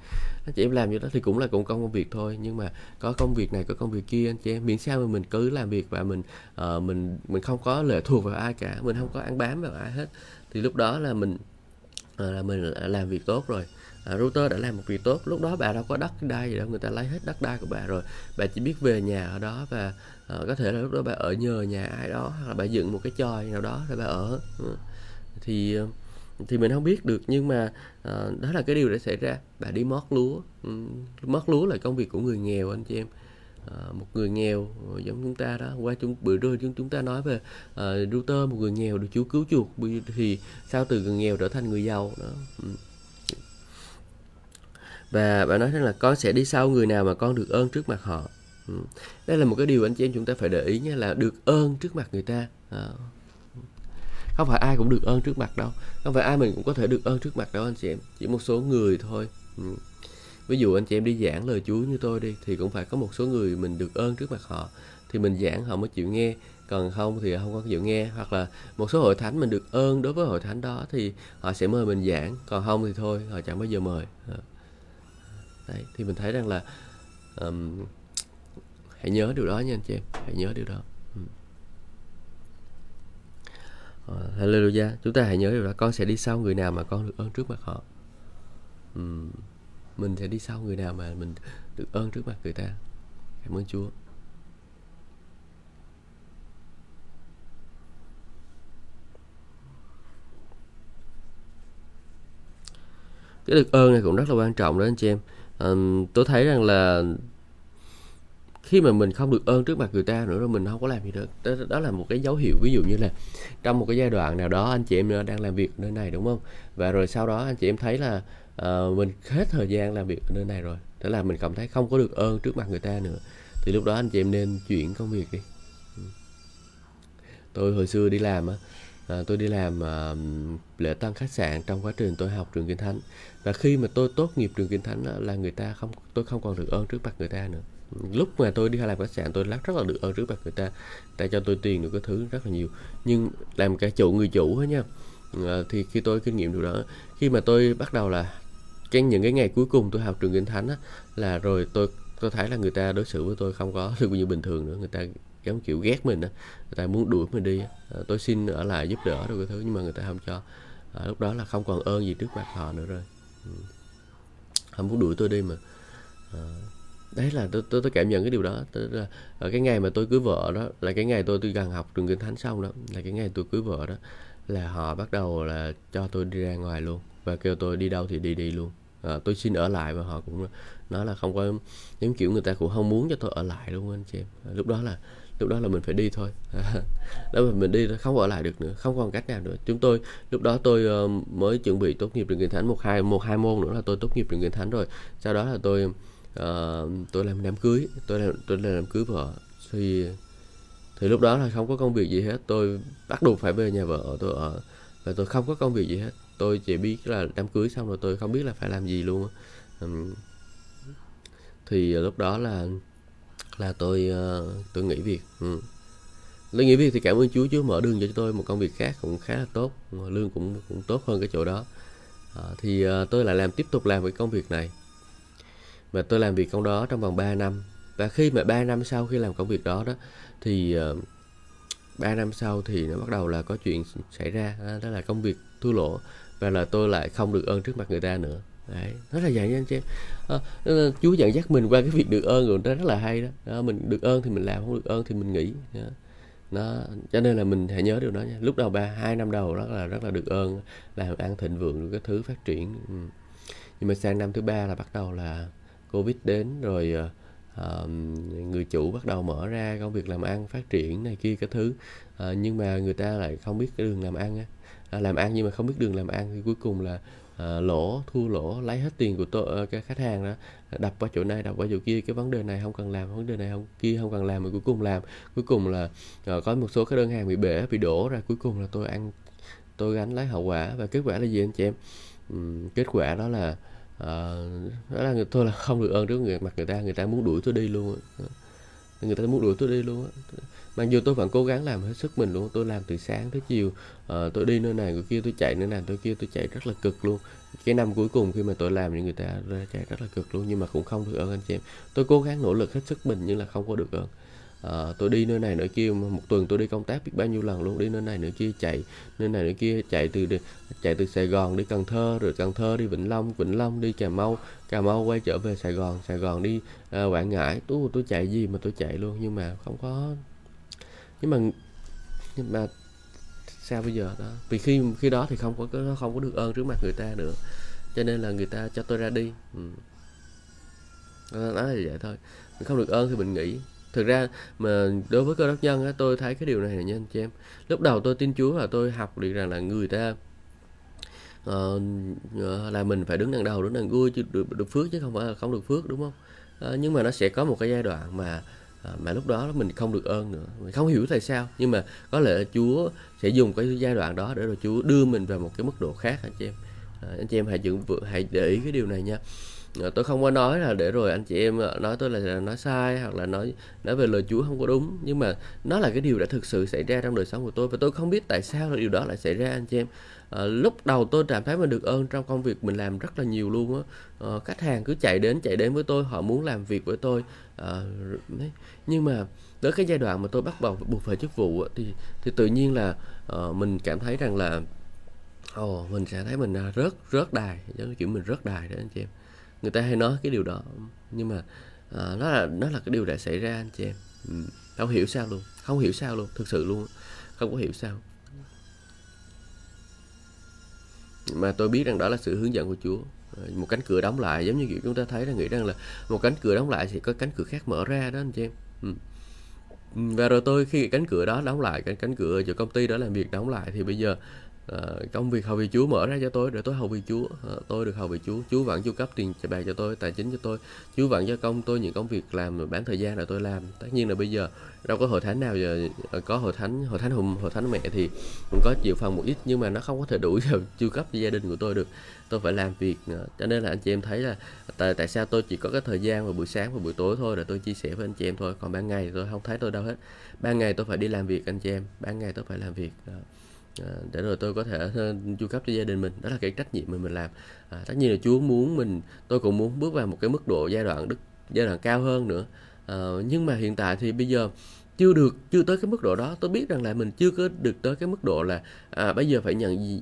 [SPEAKER 1] Anh chị em làm như đó thì cũng là cũng công việc thôi nhưng mà có công việc này có công việc kia anh chị em miễn sao mà mình cứ làm việc và mình uh, mình mình không có lệ thuộc vào ai cả mình không có ăn bám vào ai hết. Thì lúc đó là mình à, là mình làm việc tốt rồi. À, router đã làm một việc tốt lúc đó bà đâu có đất đai gì đâu người ta lấy hết đất đai của bà rồi. Bà chỉ biết về nhà ở đó và à, có thể là lúc đó bà ở nhờ nhà ai đó hoặc là bà dựng một cái chòi nào đó để bà ở. Ừ. Thì ờ, thì mình không biết được nhưng mà à, đó là cái điều đã xảy ra. Bà đi mót lúa. Ừ, mót lúa là công việc của người nghèo anh chị em. À, một người nghèo giống chúng ta đó. Qua chúng bữa rồi chúng chúng ta nói về à, router một người nghèo được chú cứu chuộc thì sao từ người nghèo trở thành người giàu đó. Ừ. Và bà nói rằng là con sẽ đi sau người nào mà con được ơn trước mặt họ ừ. đây là một cái điều anh chị em chúng ta phải để ý nha là được ơn trước mặt người ta. À. không phải ai cũng được ơn trước mặt đâu. Không phải ai mình cũng có thể được ơn trước mặt đâu anh chị em. Chỉ một số người thôi. Ừ. ví dụ anh chị em đi giảng lời Chúa như tôi đi thì cũng phải có một số người mình được ơn trước mặt họ. Thì mình giảng họ mới chịu nghe. Còn không thì không có chịu nghe. Hoặc là một số hội thánh mình được ơn đối với hội thánh đó thì họ sẽ mời mình giảng. Còn không thì thôi họ chẳng bao giờ mời. À. Đấy thì mình thấy rằng là um, hãy nhớ điều đó nha anh chị em. Hãy nhớ điều đó. Uh, Hallelujah. Chúng ta hãy nhớ điều đó. Con sẽ đi sau người nào mà con được ơn trước mặt họ? Um, mình sẽ đi sau người nào mà mình được ơn trước mặt người ta? Cảm ơn Chúa. Cái được ơn này cũng rất là quan trọng đó anh chị em. Um, tôi thấy rằng là khi mà mình không được ơn trước mặt người ta nữa rồi mình không có làm gì được. Đó, đó là một cái dấu hiệu ví dụ như là trong một cái giai đoạn nào đó anh chị em đang làm việc ở nơi này đúng không? Và rồi sau đó anh chị em thấy là uh, mình hết thời gian làm việc ở nơi này rồi thế là mình cảm thấy không có được ơn trước mặt người ta nữa. Thì lúc đó anh chị em nên chuyển công việc đi. Ừ. Tôi hồi xưa đi làm á à, tôi đi làm à, lễ tân khách sạn trong quá trình tôi học trường kinh thánh. Và khi mà tôi tốt nghiệp trường kinh thánh đó, là người ta không tôi không còn được ơn trước mặt người ta nữa lúc mà tôi đi làm khách sạn tôi rất là được ơn trước mặt người ta ta cho tôi tiền được cái thứ rất là nhiều. Nhưng làm cả chủ người chủ hết nha. À, thì khi tôi kinh nghiệm điều đó khi mà tôi bắt đầu là cái những cái ngày cuối cùng tôi học trường kinh thánh á, là rồi tôi tôi thấy là người ta đối xử với tôi không có được *laughs* như bình thường nữa. Người ta giống kiểu ghét mình á người ta muốn đuổi mình đi à, tôi xin ở lại giúp đỡ rồi cái thứ nhưng mà người ta không cho. À, lúc đó là không còn ơn gì trước mặt họ nữa rồi. Ừ. muốn đuổi tôi đi mà. À, đấy là tôi, tôi tôi cảm nhận cái điều đó. Tôi, là ở cái ngày mà tôi cưới vợ đó là cái ngày tôi tôi gần học trường kinh thánh xong đó là cái ngày tôi cưới vợ đó là họ bắt đầu là cho tôi đi ra ngoài luôn và kêu tôi đi đâu thì đi đi luôn. À, tôi xin ở lại và họ cũng nói là không có giống kiểu người ta cũng không muốn cho tôi ở lại luôn anh chị em. Ờ, lúc đó là lúc đó là mình phải đi thôi. *laughs* Đó mà mình đi không ở lại được nữa không còn cách nào nữa. Chúng tôi lúc đó tôi uh, mới chuẩn bị tốt nghiệp trường kinh thánh một hai một hai môn nữa là tôi tốt nghiệp trường kinh thánh rồi. Sau đó là tôi uh, tôi làm đám cưới tôi làm tôi làm đám cưới vợ. Thì thì lúc đó là không có công việc gì hết. Tôi bắt buộc phải về nhà vợ tôi ở và tôi không có công việc gì hết. Tôi chỉ biết là đám cưới xong rồi tôi không biết là phải làm gì luôn um, thì lúc đó là là tôi uh, tôi nghỉ việc. Ừ. tôi nghỉ việc thì cảm ơn Chúa Chúa mở đường cho tôi một công việc khác cũng khá là tốt lương cũng cũng tốt hơn cái chỗ đó. À, thì uh, tôi lại làm tiếp tục làm cái công việc này và tôi làm việc công đó trong vòng 3 năm và khi mà 3 năm sau khi làm công việc đó đó thì ờ, uh, 3 năm sau thì nó bắt đầu là có chuyện xảy ra à, đó là công việc thua lỗ và là tôi lại không được ơn trước mặt người ta nữa đấy rất là vậy nha anh chị em ờ, à, chú dẫn dắt mình qua cái việc được ơn rồi đó rất là hay đó. đó mình được ơn thì mình làm không được ơn thì mình nghỉ đó. nó cho nên là mình hãy nhớ điều đó nha lúc đầu ba hai năm đầu rất là rất là được ơn làm ăn thịnh vượng được cái thứ phát triển ừ. nhưng mà sang năm thứ ba là bắt đầu là covid đến rồi uh, người chủ bắt đầu mở ra công việc làm ăn phát triển này kia cái thứ. Uh, nhưng mà người ta lại không biết cái đường làm ăn á. À, làm ăn nhưng mà không biết đường làm ăn thì cuối cùng là à, lỗ thua lỗ lấy hết tiền của tôi cái khách hàng đó đập qua chỗ này đập qua chỗ kia cái vấn đề này không cần làm vấn đề này không kia không cần làm mà cuối cùng làm. Cuối cùng là à, có một số cái đơn hàng bị bể bị đổ ra cuối cùng là tôi ăn tôi gánh lấy hậu quả và kết quả là gì anh chị em? Uhm, kết quả đó là à, đó là người tôi là không được ơn trước người mặt người ta người ta muốn đuổi tôi đi luôn ờ, người ta muốn đuổi tôi đi luôn mặc dù tôi vẫn cố gắng làm hết sức mình luôn tôi làm từ sáng tới chiều uh, tôi đi nơi này người kia tôi chạy nơi này tôi kia tôi chạy rất là cực luôn. Cái năm cuối cùng khi mà tôi làm thì người ta ra chạy rất là cực luôn nhưng mà cũng không được ơn anh chị em. Tôi cố gắng nỗ lực hết sức mình nhưng là không có được ơn à, tôi đi nơi này nơi kia một tuần tôi đi công tác biết bao nhiêu lần luôn. Đi nơi này nơi kia chạy nơi này nơi kia chạy từ chạy từ Sài Gòn đi Cần Thơ rồi Cần Thơ đi Vĩnh Long Vĩnh Long đi Cà Mau Cà Mau quay trở về Sài Gòn Sài Gòn đi à, Quảng Ngãi. Tôi tôi chạy gì mà tôi chạy luôn nhưng mà không có nhưng mà nhưng mà sao bây giờ đó? Vì khi khi đó thì không có không có được ơn trước mặt người ta nữa. Cho nên là người ta cho tôi ra đi. Ừ. nói là vậy thôi. Mình không được ơn thì mình nghĩ thực ra mà đối với cơ đốc nhân á tôi thấy cái điều này nha anh chị em. Lúc đầu tôi tin chúa là tôi học được rằng là người ta uh, là mình phải đứng đằng đầu đứng đằng đuôi chứ được, được phước chứ không phải là không được phước đúng không? Uh, nhưng mà nó sẽ có một cái giai đoạn mà mà lúc đó mình không được ơn nữa. Mình không hiểu tại sao nhưng mà có lẽ là Chúa sẽ dùng cái giai đoạn đó để rồi Chúa đưa mình vào một cái mức độ khác anh chị em. À, anh chị em hãy dựng hãy để ý cái điều này nha. Ờ, tôi không có nói là để rồi anh chị em ờ, nói tôi là nói sai hoặc là nói nói về lời Chúa không có đúng. Nhưng mà nó là cái điều đã thực sự xảy ra trong đời sống của tôi và tôi không biết tại sao là điều đó lại xảy ra anh chị em. À, lúc đầu tôi cảm thấy mình được ơn trong công việc mình làm rất là nhiều luôn á. À, khách hàng cứ chạy đến chạy đến với tôi họ muốn làm việc với tôi. À, nhưng mà tới cái giai đoạn mà tôi bắt đầu buộc phải chức vụ thì thì tự nhiên là à, mình cảm thấy rằng là ồ oh, mình sẽ thấy mình rớt rớt đài giống như kiểu mình rớt đài đó anh chị em người ta hay nói cái điều đó nhưng mà uh, nó là nó là cái điều đã xảy ra anh chị em ừ. không hiểu sao luôn không hiểu sao luôn thực sự luôn không có hiểu sao mà tôi biết rằng đó là sự hướng dẫn của Chúa ờ, một cánh cửa đóng lại giống như kiểu chúng ta thấy là nghĩ rằng là một cánh cửa đóng lại thì có cánh cửa khác mở ra đó anh chị em ừ. ừ và rồi tôi khi cánh cửa đó đóng lại cánh cánh cửa cho công ty đó làm việc đóng lại thì bây giờ à, công việc hầu vì Chúa mở ra cho tôi để tôi hầu vì Chúa à, tôi được hầu vì Chúa. Chúa vẫn chu cấp tiền cho bạc cho tôi tài chính cho tôi. Chúa vẫn cho công tôi những công việc làm bán thời gian là tôi làm. Tất nhiên là bây giờ đâu có hội thánh nào giờ ờ, có hội thánh hội thánh hùng hội thánh mẹ thì cũng có chịu phần một ít nhưng mà nó không có thể đủ cho *laughs* chu cấp cho gia đình của tôi được. Tôi phải làm việc cho nên là anh chị em thấy là tại tại sao tôi chỉ có cái thời gian vào buổi sáng và buổi tối thôi để tôi chia sẻ với anh chị em thôi. Còn ban ngày tôi không thấy tôi đâu hết. Ban ngày tôi phải đi làm việc anh chị em. Ban ngày tôi phải làm việc đó. À, để rồi tôi có thể chu cấp cho gia đình mình đó là cái trách nhiệm mình mình làm. À, tất nhiên là Chúa muốn mình tôi cũng muốn bước vào một cái mức độ giai đoạn đức giai đoạn cao hơn nữa. À, nhưng mà hiện tại thì bây giờ chưa được chưa tới cái mức độ đó. Tôi biết rằng là mình chưa có được tới cái mức độ là à, bây giờ phải nhận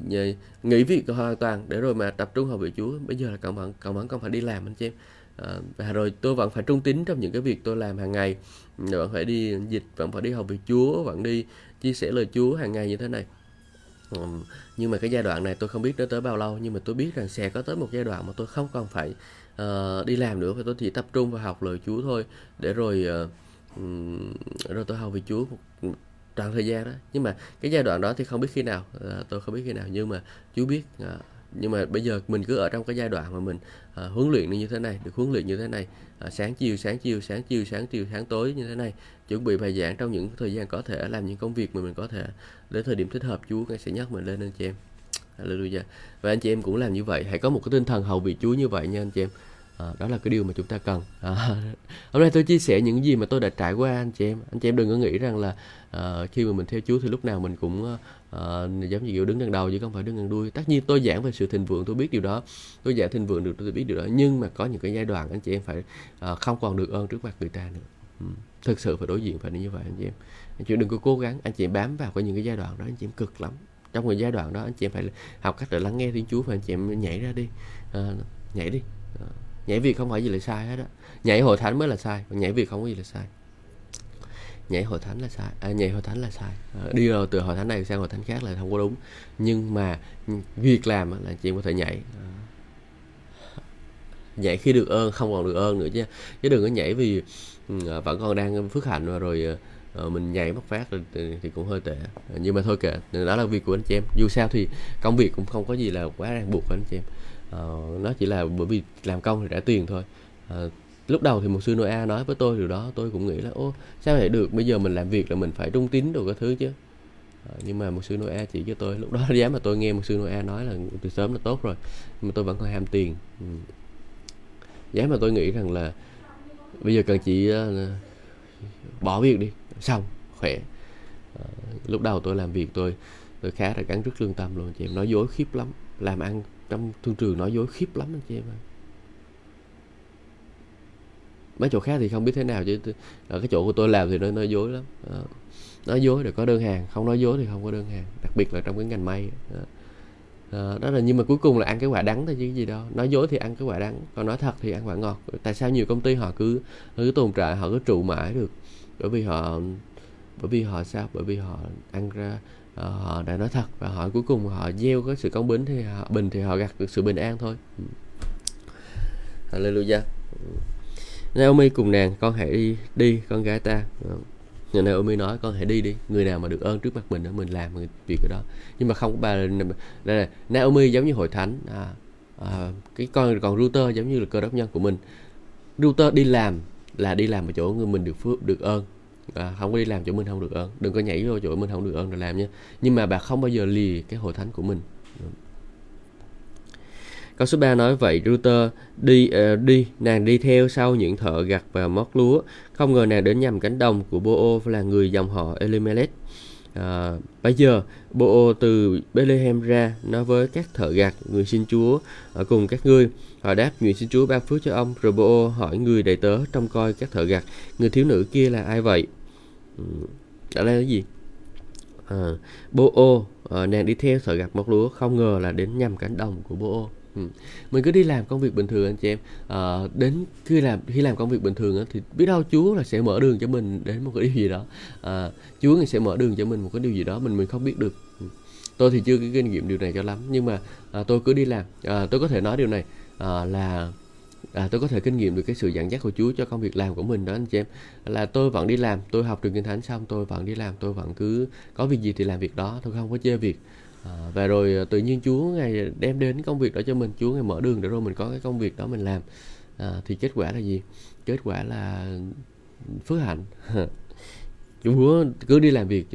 [SPEAKER 1] nghỉ việc hoàn toàn để rồi mà tập trung vào vị Chúa. Bây giờ là còn vẫn còn vẫn còn phải đi làm anh chị em. À, và rồi tôi vẫn phải trung tín trong những cái việc tôi làm hàng ngày. Vẫn phải đi dịch vẫn phải đi học việc Chúa vẫn đi chia sẻ lời Chúa hàng ngày như thế này um, nhưng mà cái giai đoạn này tôi không biết nó tới bao lâu nhưng mà tôi biết rằng sẽ có tới một giai đoạn mà tôi không còn phải uh, đi làm nữa và tôi chỉ tập trung vào học lời Chúa thôi để rồi uh, rồi tôi học về Chúa một toàn thời gian đó. Nhưng mà cái giai đoạn đó thì không biết khi nào uh, tôi không biết khi nào nhưng mà Chúa biết uh, nhưng mà bây giờ mình cứ ở trong cái giai đoạn mà mình à, huấn luyện như thế này được huấn luyện như thế này à, sáng chiều sáng chiều sáng chiều sáng chiều sáng tối như thế này chuẩn bị bài giảng trong những thời gian có thể làm những công việc mà mình có thể đến thời điểm thích hợp Chúa ngài sẽ nhắc mình lên anh chị em. Hallelujah. Và anh chị em cũng làm như vậy hãy có một cái tinh thần hầu vị Chúa như vậy nha anh chị em. À, đó là cái điều mà chúng ta cần. À, *laughs* hôm nay tôi chia sẻ những gì mà tôi đã trải qua anh chị em. Anh chị em đừng có nghĩ rằng là à, khi mà mình theo Chúa thì lúc nào mình cũng à, giống như kiểu đứng đằng đầu chứ không phải đứng đằng đuôi. Tất nhiên tôi giảng về sự thịnh vượng tôi biết điều đó. Tôi giảng thịnh vượng được tôi biết điều đó. Nhưng mà có những cái giai đoạn anh chị em phải à, không còn được ơn trước mặt người ta nữa. Ừ. thực sự phải đối diện phải như vậy anh chị em. Anh chị đừng có cố gắng anh chị em bám vào có những cái giai đoạn đó anh chị em cực lắm. Trong cái giai đoạn đó anh chị em phải học cách để lắng nghe tiếng Chúa và anh chị em nhảy ra đi. À, nhảy đi. À, nhảy việc không phải gì là sai hết á. Nhảy hội thánh mới là sai nhảy việc không có gì là sai nhảy hội thánh là sai. À, nhảy hội thánh là sai. À, đi rồi từ hội thánh này sang hội thánh khác là không có đúng. Nhưng mà việc làm là chị có thể nhảy. À, nhảy khi được ơn không còn được ơn nữa chứ. Chứ đừng có nhảy vì ừ, à, vẫn còn đang phước hạnh và rồi ờ, mình nhảy mất phát thì, cũng hơi tệ. Nhưng mà thôi kệ đó là việc của anh chị em. Dù sao thì công việc cũng không có gì là quá ràng buộc anh chị em. Nó chỉ là bởi vì làm công thì trả tiền thôi lúc đầu thì một sư Noa nói với tôi điều đó tôi cũng nghĩ là ô sao lại được? Bây giờ mình làm việc là mình phải trung tín đồ cái thứ chứ. À, nhưng mà một sư Noa chỉ cho tôi lúc đó *laughs* giá mà tôi nghe một sư Noa nói là từ sớm là tốt rồi nhưng mà tôi vẫn còn ham tiền. Ừ. giá mà tôi nghĩ rằng là bây giờ cần chỉ uh, ờ, bỏ việc đi xong khỏe. À, lúc đầu tôi làm việc tôi tôi khá là cắn rất lương tâm luôn chị em nói dối khiếp lắm làm ăn trong thương trường nói dối khiếp lắm anh chị em mấy chỗ khác thì không biết thế nào chứ ở cái chỗ của tôi làm thì nó nói dối lắm. À, nói dối để có đơn hàng không nói dối thì không có đơn hàng đặc biệt là trong cái ngành may. À, à, đó là nhưng mà cuối cùng là ăn cái quả đắng thôi chứ cái gì đâu. Nói dối thì ăn cái quả đắng còn nói thật thì ăn quả ngọt. Tại sao nhiều công ty họ cứ họ cứ tồn tại họ cứ trụ mãi được? Bởi vì họ bởi vì họ sao? Bởi vì họ ăn ra ờ, họ đã nói thật và họ cuối cùng họ gieo cái sự công bình thì họ bình thì họ gặt được sự bình an thôi. Ừ. Hallelujah. Ừ. Naomi cùng nàng con hãy đi đi con gái ta. Nhà Naomi nói con hãy đi đi Người nào mà được ơn trước mặt mình mình làm việc cái đó. Nhưng mà không có bà đây là Naomi giống như hội thánh. À, à, Cái con còn Router giống như là cơ đốc nhân của mình. Router đi làm là đi làm ở chỗ người mình được phước được ơn. À, không có đi làm chỗ mình không được ơn. Đừng có nhảy vô chỗ mình không được ơn rồi làm nha. Nhưng mà bà không bao giờ lì cái hội thánh của mình. Câu số 3 nói vậy Router đi uh, đi nàng đi theo sau những thợ gặt và mót lúa. Không ngờ nàng đến nhằm cánh đồng của Boo là người dòng họ Elimelech. À, bây giờ Boo từ Bethlehem ra nói với các thợ gặt người xin Chúa ở cùng các ngươi. Họ đáp nguyện xin Chúa ban phước cho ông. Rồi Boo hỏi người đầy tớ trông coi các thợ gặt người thiếu nữ kia là ai vậy? Ừ, đã là cái gì ờ, à, Boo à, nàng đi theo thợ gặt mất lúa không ngờ là đến nhằm cánh đồng của Boo Ừ. mình cứ đi làm công việc bình thường anh chị em. À, đến khi làm khi làm công việc bình thường á, thì biết đâu Chúa là sẽ mở đường cho mình đến một cái điều gì đó. À, Chúa sẽ mở đường cho mình một cái điều gì đó mình mình không biết được. Ừ. tôi thì chưa có kinh nghiệm điều này cho lắm nhưng mà à, tôi cứ đi làm. À, tôi có thể nói điều này à, là à, tôi có thể kinh nghiệm được cái sự dẫn dắt của Chúa cho công việc làm của mình đó anh chị em. Là tôi vẫn đi làm tôi học trường kinh thánh xong tôi vẫn đi làm tôi vẫn cứ có việc gì thì làm việc đó tôi không có chê việc à, và rồi ờ, tự nhiên Chúa ngày đem đến công việc đó cho mình Chúa ngày mở đường để rồi mình có cái công việc đó mình làm. À, thì kết quả là gì? Kết quả là phước hạnh. *laughs* Chúa cứ đi làm việc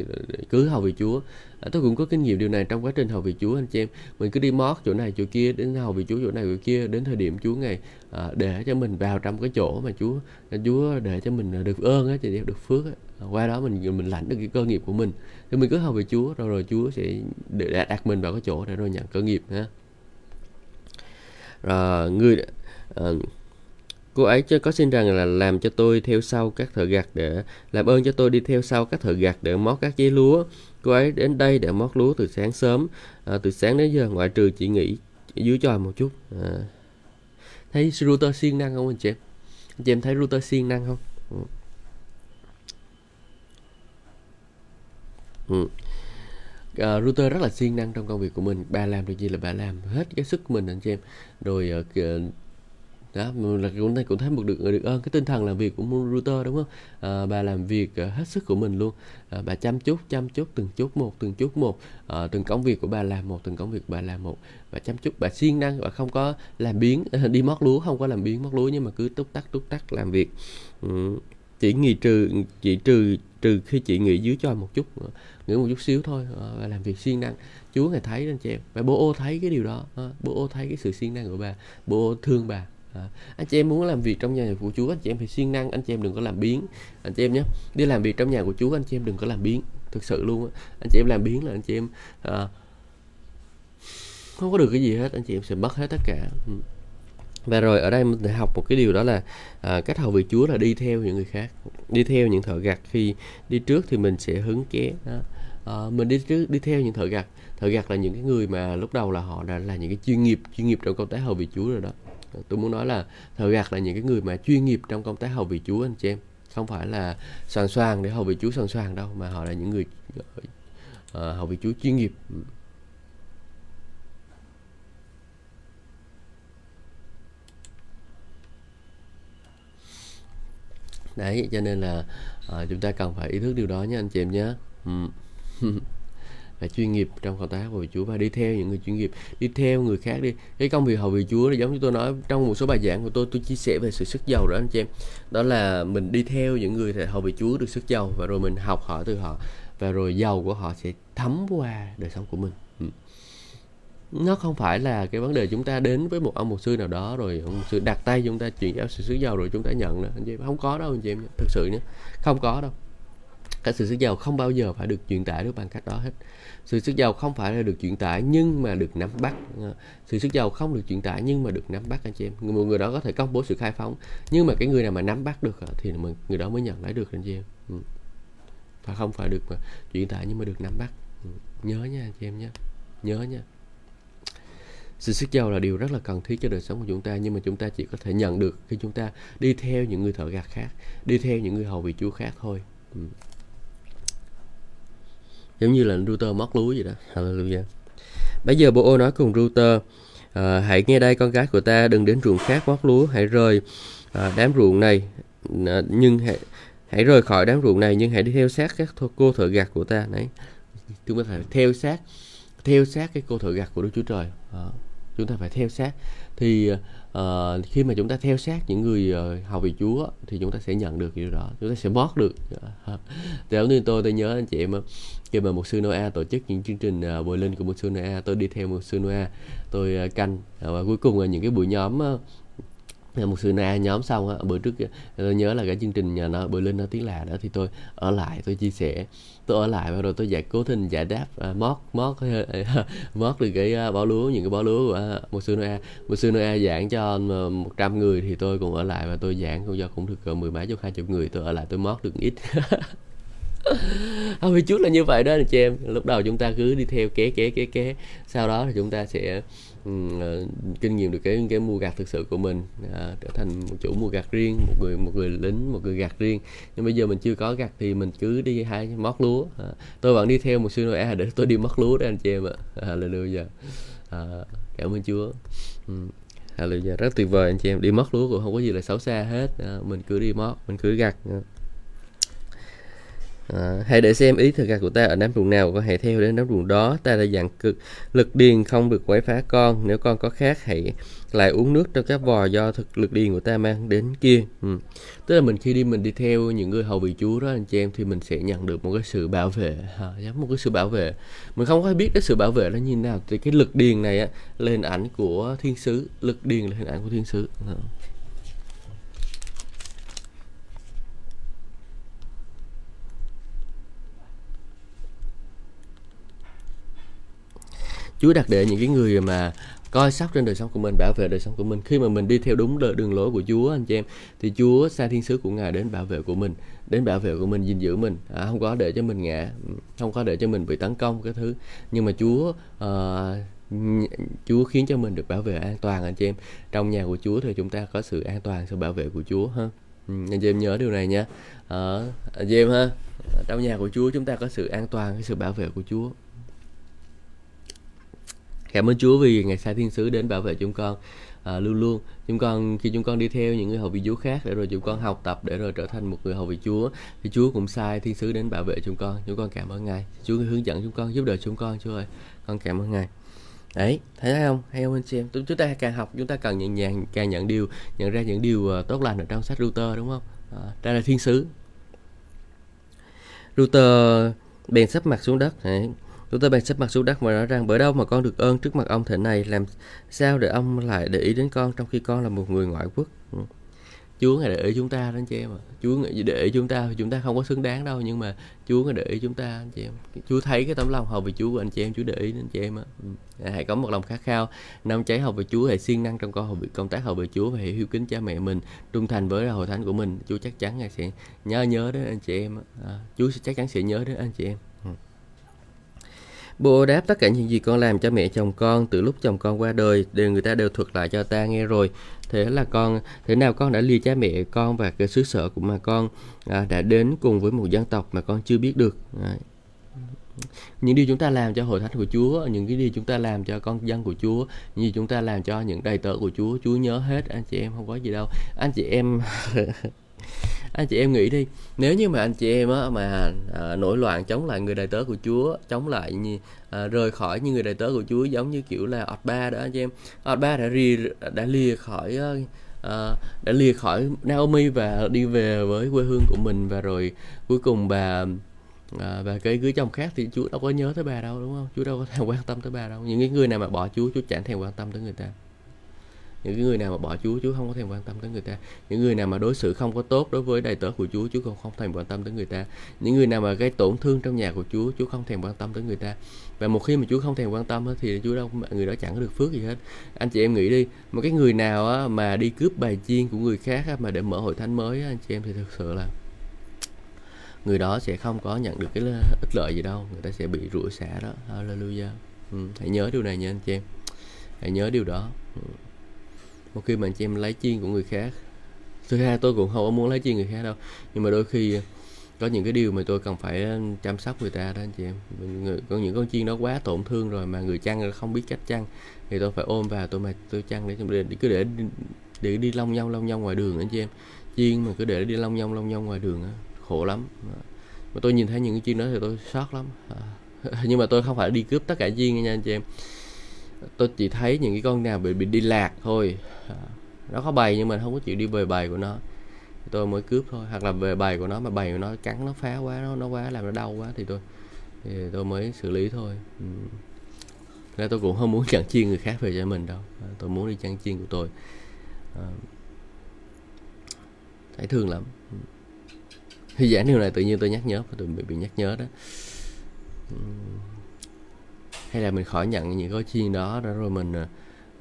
[SPEAKER 1] cứ hầu việc Chúa à, tôi cũng có kinh nghiệm điều này trong quá trình hầu việc Chúa anh chị em. Mình cứ đi mót chỗ này chỗ kia đến hầu việc Chúa chỗ này chỗ kia đến thời điểm Chúa ngày à, để cho mình vào trong cái chỗ mà Chúa Chúa để cho mình à, được ơn á chị được phước á. À, qua đó mình mình lãnh được cái cơ nghiệp của mình. Thì mình cứ hầu về Chúa rồi rồi Chúa sẽ để đặt mình vào cái chỗ để rồi nhận cơ nghiệp ha. Rồi người à, cô ấy có xin rằng là làm cho tôi theo sau các thợ gặt để làm ơn cho tôi đi theo sau các thợ gặt để mót các dây lúa cô ấy đến đây để mót lúa từ sáng sớm à, từ sáng đến giờ ngoại trừ chỉ nghỉ dưới tròi một chút à. thấy router siêng năng không anh chị em anh chị em thấy router siêng năng không ừ. ừ. À, uh, router rất là siêng năng trong công việc của mình bà làm được gì là bà làm hết cái sức của mình anh chị em rồi uh, đó là cũng thấy cũng thấy một được được ơn. Cái tinh thần làm việc của router đúng không? À, bà làm việc ờ, hết sức của mình luôn. À, bà chăm chút chăm chút từng chút một từng chút một. À, từng công việc của bà làm một từng công việc bà làm một. Bà chăm chút bà siêng năng và không có làm biến *laughs* đi mót lúa không có làm biến mót lúa nhưng mà cứ túc tắc túc tắc làm việc. Ừ. chỉ nghỉ trừ chỉ trừ trừ khi chị nghỉ dưới cho một chút nghỉ một chút xíu thôi. Và làm việc siêng năng. Chúa ngài thấy anh chị em và bố ô thấy cái điều đó. Bố ô thấy cái sự siêng năng của bà bố ô thương bà. À, anh chị em muốn làm việc trong nhà của Chúa anh chị em phải siêng năng anh chị em đừng có làm biến anh chị em nhé đi làm việc trong nhà của Chúa anh chị em đừng có làm biến thực sự luôn á. Anh chị em làm biến là anh chị em à, không có được cái gì hết anh chị em sẽ mất hết tất cả. Ừ. Và rồi ở đây mình sẽ học một cái điều đó là à, cách hầu việc Chúa là đi theo những người khác đi theo những thợ gặt. Khi đi trước thì mình sẽ hứng ké đó. À, mình đi trước đi theo những thợ gặt. Thợ gặt là những cái người mà lúc đầu là họ đã là những cái chuyên nghiệp chuyên nghiệp trong công tác hầu việc Chúa rồi đó. Ờ, tôi muốn nói là thợ gạt là những cái người mà chuyên nghiệp trong công tác hầu vị chúa anh chị em. Không phải là soàn soàn để hầu vị chúa soàn soàn đâu mà họ là những người uh, hầu vị chúa chuyên nghiệp. Đấy cho nên là uh, chúng ta cần phải ý thức điều đó nhé anh chị em nhé. *laughs* là chuyên nghiệp trong công tác của vị Chúa và đi theo những người chuyên nghiệp, đi theo người khác đi. Cái công việc hầu vị Chúa là giống như tôi nói trong một số bài giảng của tôi tôi chia sẻ về sự sức giàu đó anh chị em. Đó là mình đi theo những người hầu vị Chúa được sức giàu và rồi mình học hỏi từ họ và rồi giàu của họ sẽ thấm qua đời sống của mình. Ừ. nó không phải là cái vấn đề chúng ta đến với một ông mục sư nào đó rồi ông sư đặt tay chúng ta chuyển giao sự sức giàu rồi chúng ta nhận nữa. Anh chị em, không có đâu anh chị em thực sự nhé không có đâu cái sự sức giàu không bao giờ phải được truyền tải được bằng cách đó hết. Sự sức giàu không phải là được truyền tải nhưng mà được nắm bắt. Ờ, sự sức giàu không được truyền tải nhưng mà được nắm bắt, anh chị em. Một người đó có thể công bố sự khai phóng, nhưng mà cái người nào mà nắm bắt được ờ, thì người đó mới nhận lấy được, anh chị em. Ừ. Và không phải được mà truyền tải nhưng mà được nắm bắt. Ừ. Nhớ nha, anh chị em nhé. Nhớ nha. Sự sức giàu là điều rất là cần thiết cho đời sống của chúng ta, nhưng mà chúng ta chỉ có thể nhận được khi chúng ta đi theo những người thợ gạt khác, đi theo những người hầu vị chúa khác thôi. Ừ giống như là router mất lúa vậy đó. Hallelujah. Bây giờ bộ ô nói cùng router à, hãy nghe đây con gái của ta đừng đến ruộng khác mất lúa hãy rời à, đám ruộng này à, nhưng hãy hãy rời khỏi đám ruộng này nhưng hãy đi theo sát các cô thợ gặt của ta. Đấy. Chúng ta phải theo sát theo sát cái cô thợ gặt của Đức Chúa Trời. À, chúng ta phải theo sát thì à, uh, khi mà chúng ta theo sát những người uh, học về Chúa thì chúng ta sẽ nhận được điều đó chúng ta sẽ bót được. *laughs* Giống như tôi tôi nhớ anh chị em khi mà một sư Noah tổ chức những chương trình uh, bồi linh của một sư Noah tôi đi theo một sư Noah tôi uh, canh uh, và cuối cùng là những cái buổi nhóm uh, một sự na nhóm xong á bữa trước tôi nhớ là cái chương trình nhà nó bữa lên nó tiếng là đó thì tôi ở lại tôi chia sẻ tôi ở lại và rồi tôi giải cố tình giải đáp à, mót mót *laughs* mót được cái uh, bó lúa những cái bó lúa của uh, một sư noa một sư noa giảng cho à, một trăm người thì tôi cũng ở lại và tôi giảng cũng do cũng được à, mười mấy chục hai chục người tôi ở lại tôi mót được ít. *laughs* *laughs* không chút là như vậy đó anh chị em. Lúc đầu chúng ta cứ đi theo ké ké ké ké sau đó thì chúng ta sẽ uh, kinh nghiệm được cái cái mua gặt thực sự của mình uh, trở thành một chủ mua gặt riêng một người một người lính một người gặt riêng. Nhưng bây giờ mình chưa có gặt thì mình cứ đi hai mót lúa. Uh, tôi vẫn đi theo một sư nội để tôi đi mót lúa đó anh chị em ạ. À, là được giờ uh, cảm ơn chúa. Um, Hallelujah. rất tuyệt vời anh chị em. Đi mất lúa cũng không có gì là xấu xa hết. À, mình cứ đi mót mình cứ gặt à. Ờ, à, hãy để xem ý thực gạt của ta ở đám ruộng nào con hãy theo đến đám ruộng đó. Ta đã dặn cực lực điền không được quấy phá con. Nếu con có khác hãy lại uống nước trong các vò do thực lực điền của ta mang đến kia. Ừ. tức là mình khi đi mình đi theo những người hầu vị chúa đó anh chị em thì mình sẽ nhận được một cái sự bảo vệ. À, giống một cái sự bảo vệ. Mình không có biết cái sự bảo vệ nó như nào. Thì cái lực điền này á lên ảnh của thiên sứ. Lực điền là hình ảnh của thiên sứ. À. Chúa đặt để những cái người mà coi sóc trên đời sống của mình bảo vệ đời sống của mình. Khi mà mình đi theo đúng đường lối của Chúa anh chị em thì Chúa sai thiên sứ của ngài đến bảo vệ của mình đến bảo vệ của mình gìn giữ mình. À, không có để cho mình ngã không có để cho mình bị tấn công cái thứ. Nhưng mà Chúa uh, Chúa khiến cho mình được bảo vệ an toàn anh chị em. Trong nhà của Chúa thì chúng ta có sự an toàn sự bảo vệ của Chúa ha. Ừ, anh chị em nhớ điều này nha. À, anh chị em ha trong nhà của Chúa chúng ta có sự an toàn cái sự bảo vệ của Chúa cảm ơn Chúa vì ngày sai thiên sứ đến bảo vệ chúng con à, luôn luôn. Chúng con khi chúng con đi theo những người hầu vị Chúa khác để rồi chúng con học tập để rồi trở thành một người hầu vị Chúa thì Chúa cũng sai thiên sứ đến bảo vệ chúng con. Chúng con cảm ơn ngài. Chúa hướng dẫn chúng con giúp đỡ chúng con Chúa ơi. Con cảm ơn ngài. Đấy thấy không? Hay không anh chị em? Chúng ta càng học chúng ta cần nhận nhàng càng nhận điều nhận ra những điều à, tốt lành ở trong sách router đúng không? À, đây là thiên sứ. Router bèn sắp mặt xuống đất. Đấy. Chúng ta bèn sắp mặt xuống đất và nói rằng bởi đâu mà con được ơn trước mặt ông thế này làm sao để ông lại để ý đến con trong khi con là một người ngoại quốc. Ừ. Chúa ngài để ý chúng ta đó anh chị em ạ. Chúa ngài để ý chúng ta thì chúng ta không có xứng đáng đâu nhưng mà Chúa ngài để ý chúng ta anh chị em. Chúa thấy cái tấm lòng hầu về Chúa của anh chị em, Chúa để ý đến anh chị em á. Ừ. Hãy có một lòng khát khao, nông cháy hầu về Chúa, hãy siêng năng trong con hầu công tác hầu về Chúa và hãy hiếu kính cha mẹ mình, trung thành với hội thánh của mình. Chúa chắc chắn ngài sẽ nhớ nhớ đến anh chị em. À, Chúa chắc chắn sẽ nhớ đến anh chị em. Bố đáp tất cả những gì con làm cho mẹ chồng con từ lúc chồng con qua đời đều người ta đều thuật lại cho ta nghe rồi. Thế là con thế nào con đã lìa cha mẹ con và cái xứ sở của mà con à, đã đến cùng với một dân tộc mà con chưa biết được. À, những điều chúng ta làm cho hội thánh của Chúa, những cái điều chúng ta làm cho con dân của Chúa, những gì chúng ta làm cho những đầy tớ của Chúa, Chúa nhớ hết anh chị em không có gì đâu. Anh chị em *laughs* anh chị em nghĩ đi nếu như mà anh chị em á, mà à, nổi loạn chống lại người đầy tớ của Chúa chống lại như, à, rời khỏi như người đầy tớ của Chúa giống như kiểu là ọt ba đó anh chị em. Ọt ba đã ri đã lìa khỏi à, à đã lìa khỏi Naomi và đi về với quê hương của mình và rồi cuối cùng bà à, và cái cưới chồng khác thì Chúa đâu có nhớ tới bà đâu đúng không? Chúa đâu có thèm quan tâm tới bà đâu. Những cái người nào mà bỏ Chúa Chúa chẳng thèm quan tâm tới người ta những cái người nào mà bỏ Chúa Chúa không có thèm quan tâm tới người ta. Những người nào mà đối xử không có tốt đối với đầy tớ của Chúa Chúa không không thèm quan tâm tới người ta. Những người nào mà gây tổn thương trong nhà của Chúa Chúa không thèm quan tâm tới người ta. Và một khi mà Chúa không thèm quan tâm thì Chúa đâu người đó chẳng có được phước gì hết. Anh chị em nghĩ đi một cái người nào mà đi cướp bài chiên của người khác mà để mở hội thánh mới anh chị em thì thực sự là người đó sẽ không có nhận được cái ích lợi gì đâu. Người ta sẽ bị rủa xả đó. Hallelujah. Ừ, hãy nhớ điều này nha anh chị em. Hãy nhớ điều đó. Ừ một khi mà anh chị em lấy chiên của người khác. Thứ hai tôi cũng không có muốn lấy chiên người khác đâu. Nhưng mà đôi khi ờ, có những cái điều mà tôi cần phải ờ, chăm sóc người ta đó anh chị em. Có những con chiên nó quá tổn thương rồi mà người chăn không biết cách chăn thì tôi phải ôm vào tôi mà tôi chăn để, để cứ để để đi long nhong long nhong ngoài đường anh chị em. Chiên mà cứ để đi long nhong long nhong ngoài đường á khổ lắm. Mà tôi nhìn thấy những cái chiên đó thì tôi sót lắm. À, *laughs* nhưng mà tôi không phải đi cướp tất cả chiên nha anh chị em tôi chỉ thấy những cái con nào bị bị đi lạc thôi. À, nó có bầy nhưng mà không có chịu đi về bầy của nó. Tôi mới cướp thôi hoặc là về bầy của nó mà bầy của nó cắn nó phá quá nó nó quá làm nó đau quá thì tôi thì tôi mới xử lý thôi. Ừ. nên tôi cũng không muốn *laughs* chặn chiên người khác về cho mình đâu. À, tôi muốn đi chăn chiên của tôi. À, thấy thương lắm. Ừ. Thì giảng điều này tự nhiên tôi nhắc nhớ tôi bị bị nhắc nhớ đó. Ừ hay là mình khỏi nhận những cái chiên đó đó rồi mình ờ,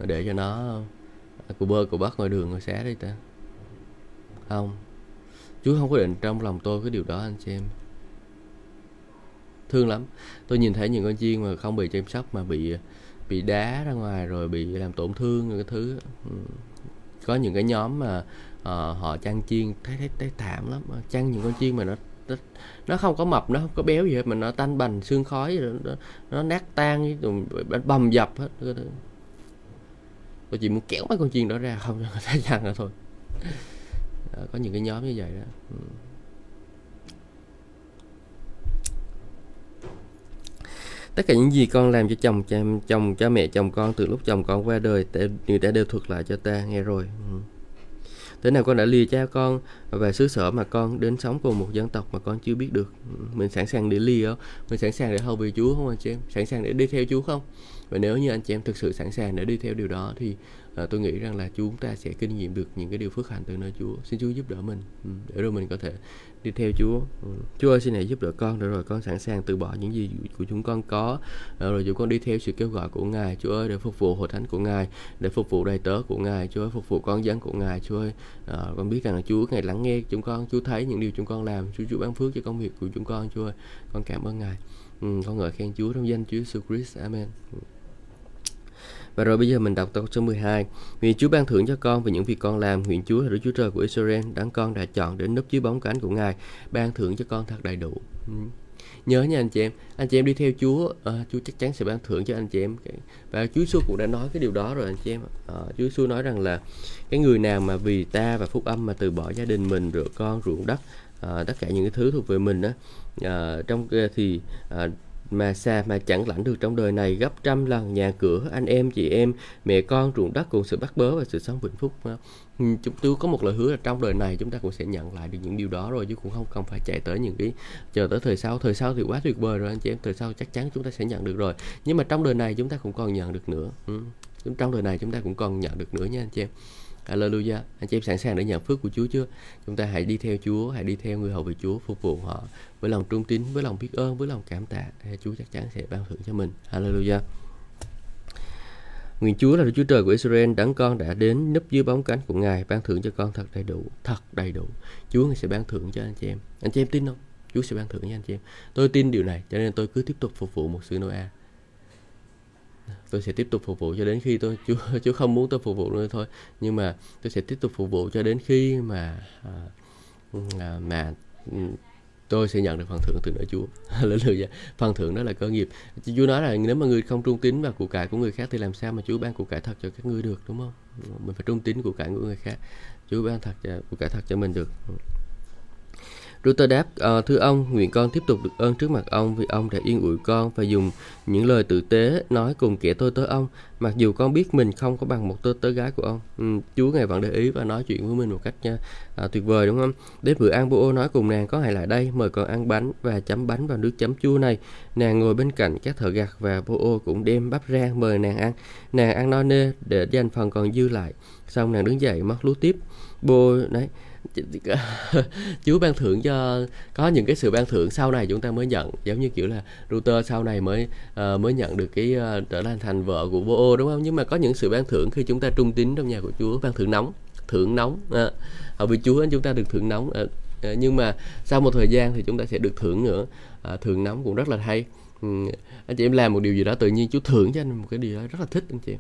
[SPEAKER 1] để cho nó ờ, cụ bơ cụ bắt ngoài đường rồi xé đi ta. Không. Chú không có định trong lòng tôi cái điều đó anh chị em. Thương lắm. Tôi nhìn thấy những con chiên mà không bị chăm sóc mà bị ờ, bị đá ra ngoài rồi bị làm tổn thương cái thứ ừ. có những cái nhóm mà uh, họ chăn chiên thấy thấy thấy thảm lắm. Chăn những con chiên mà nó nó không có mập nó không có béo gì hết mà nó tanh bành xương khói rồi nó, nó nát tan rồi bầm dập hết. Tôi chỉ muốn kéo mấy con chiên đó ra không cho người ta chăn là thôi. Đó, có những cái nhóm như vậy đó. Ừ. tất cả những gì con làm cho chồng cha chồng cha mẹ chồng con từ lúc chồng con qua đời người đã đều thuật lại cho ta nghe rồi. Ừ thế nào con đã lìa cha con và xứ sở mà con đến sống cùng một dân tộc mà con chưa biết được? Mình sẵn sàng để lìa không? Mình sẵn sàng để hầu vì chúa không anh chị em? Sẵn sàng để đi theo chúa không? Và nếu như anh chị em thực sự sẵn sàng để đi theo điều đó thì à, tôi nghĩ rằng là chúng ta sẽ kinh nghiệm được những cái điều phước hạnh từ nơi Chúa. Xin Chúa giúp đỡ mình ừ, để rồi mình có thể đi theo Chúa. Ừ. Chúa ơi xin hãy giúp đỡ con để rồi con sẵn sàng từ bỏ những gì của chúng con có. À, rồi chúng con đi theo sự kêu gọi của Ngài. Chúa ơi để phục vụ hội thánh của Ngài để phục vụ đầy tớ của Ngài. Chúa ơi phục vụ con dân của Ngài. Chúa ơi à, con biết rằng là Chúa Ngài lắng nghe chúng con Chúa thấy những điều chúng con làm. Chúa Chúa ban phước cho công việc của chúng con. Chúa ơi con cảm ơn Ngài. Ừ, con ngợi khen Chúa trong danh Chúa Jesus Christ. Amen. Ừ và rồi bây giờ mình đọc câu số 12. Nguyện Chúa ban thưởng cho con về những việc con làm. Nguyện Chúa là Đức Chúa Trời của Israel, đáng con đã chọn để núp dưới bóng cánh của Ngài, ban thưởng cho con thật đầy đủ. Ừ. Nhớ nha anh chị em, anh chị em đi theo Chúa, à, Chúa chắc chắn sẽ ban thưởng cho anh chị em. Và Chúa Giêsu cũng đã nói cái điều đó rồi anh chị em. À, Chúa Giêsu nói rằng là cái người nào mà vì ta và phúc âm mà từ bỏ gia đình mình, rửa con, ruộng đất, à, tất cả những cái thứ thuộc về mình đó, à, trong thì à, mà xa mà chẳng lãnh được trong đời này, gấp trăm lần nhà cửa, anh em, chị em, mẹ con, ruộng đất cùng sự bắt bớ và sự sống vĩnh phúc ờ. ừ, chúng tôi có một lời hứa là trong đời này chúng ta cũng sẽ nhận lại được những điều đó rồi, chứ cũng không cần phải chạy tới những cái, chờ tới thời sau. Thời sau thì quá tuyệt vời rồi anh chị em, thời sau chắc chắn chúng ta sẽ nhận được rồi. Nhưng mà trong đời này chúng ta cũng còn nhận được nữa. Ừ. trong đời này chúng ta cũng còn nhận được nữa nha anh chị em. Hallelujah. Anh chị em sẵn sàng để nhận phước của Chúa chưa? Chúng ta hãy đi theo Chúa, hãy đi theo người hầu về Chúa, phục vụ họ với lòng trung tín, với lòng biết ơn, với lòng cảm tạ. Chúa chắc chắn sẽ ban thưởng cho mình. Hallelujah. Nguyện Chúa là Đức Chúa Trời của Israel, đấng con đã đến nấp dưới bóng cánh của Ngài, ban thưởng cho con thật đầy đủ, thật đầy đủ. Chúa sẽ ban thưởng cho anh chị em. Anh chị em tin không? Chúa sẽ ban thưởng cho anh chị em. Tôi tin điều này, cho nên tôi cứ tiếp tục phục vụ một sự Noah tôi sẽ tiếp tục phục vụ cho đến khi tôi *laughs* chú chú không muốn tôi phục vụ nữa thôi nhưng mà tôi sẽ tiếp tục phục vụ cho đến khi mà à, à mà ừ, tôi sẽ nhận được phần thưởng từ nơi Chúa. *laughs* Hallelujah. Phần thưởng đó là cơ nghiệp. Chúa nói là nếu mà người không trung tín vào của cải của người khác thì làm sao mà Chúa ban của cải thật cho các ngươi được đúng không? Mình phải trung tín của cải của người khác. Chúa ban thật của cải thật cho mình được. Router đáp, à, thưa ông, nguyện con tiếp tục được ơn trước mặt ông vì ông đã yên ủi con và dùng những lời tử tế nói cùng kẻ tôi tới ông. Mặc dù con biết mình không có bằng một tôi tớ gái của ông. Ừ, Chúa ngài vẫn để ý và nói chuyện với mình một cách nha, à, tuyệt vời đúng không? Đến bữa ăn Bô nói cùng nàng có hãy lại đây, mời con ăn bánh và chấm bánh vào nước chấm chua này. Nàng ngồi bên cạnh các thợ gặt và Bô cũng đem bắp rang mời nàng ăn. Nàng ăn no nê để dành phần còn dư lại. Xong nàng đứng dậy móc lúa tiếp. Bô nói Chúa ban thưởng cho có những cái sự ban thưởng sau này chúng ta mới nhận. Giống như kiểu là router sau này mới uh, mới nhận được cái uh, trở thành thành vợ của vô đúng không? Nhưng mà có những sự ban thưởng khi chúng ta trung tín trong nhà của Chúa ban thưởng nóng thưởng nóng à, ở với Chúa chúng ta được thưởng nóng à, nhưng mà sau một thời gian thì chúng ta sẽ được thưởng nữa. À, thưởng nóng cũng rất là hay. Ừ, anh chị em làm một điều gì đó tự nhiên Chúa thưởng cho anh một cái điều đó rất là thích anh chị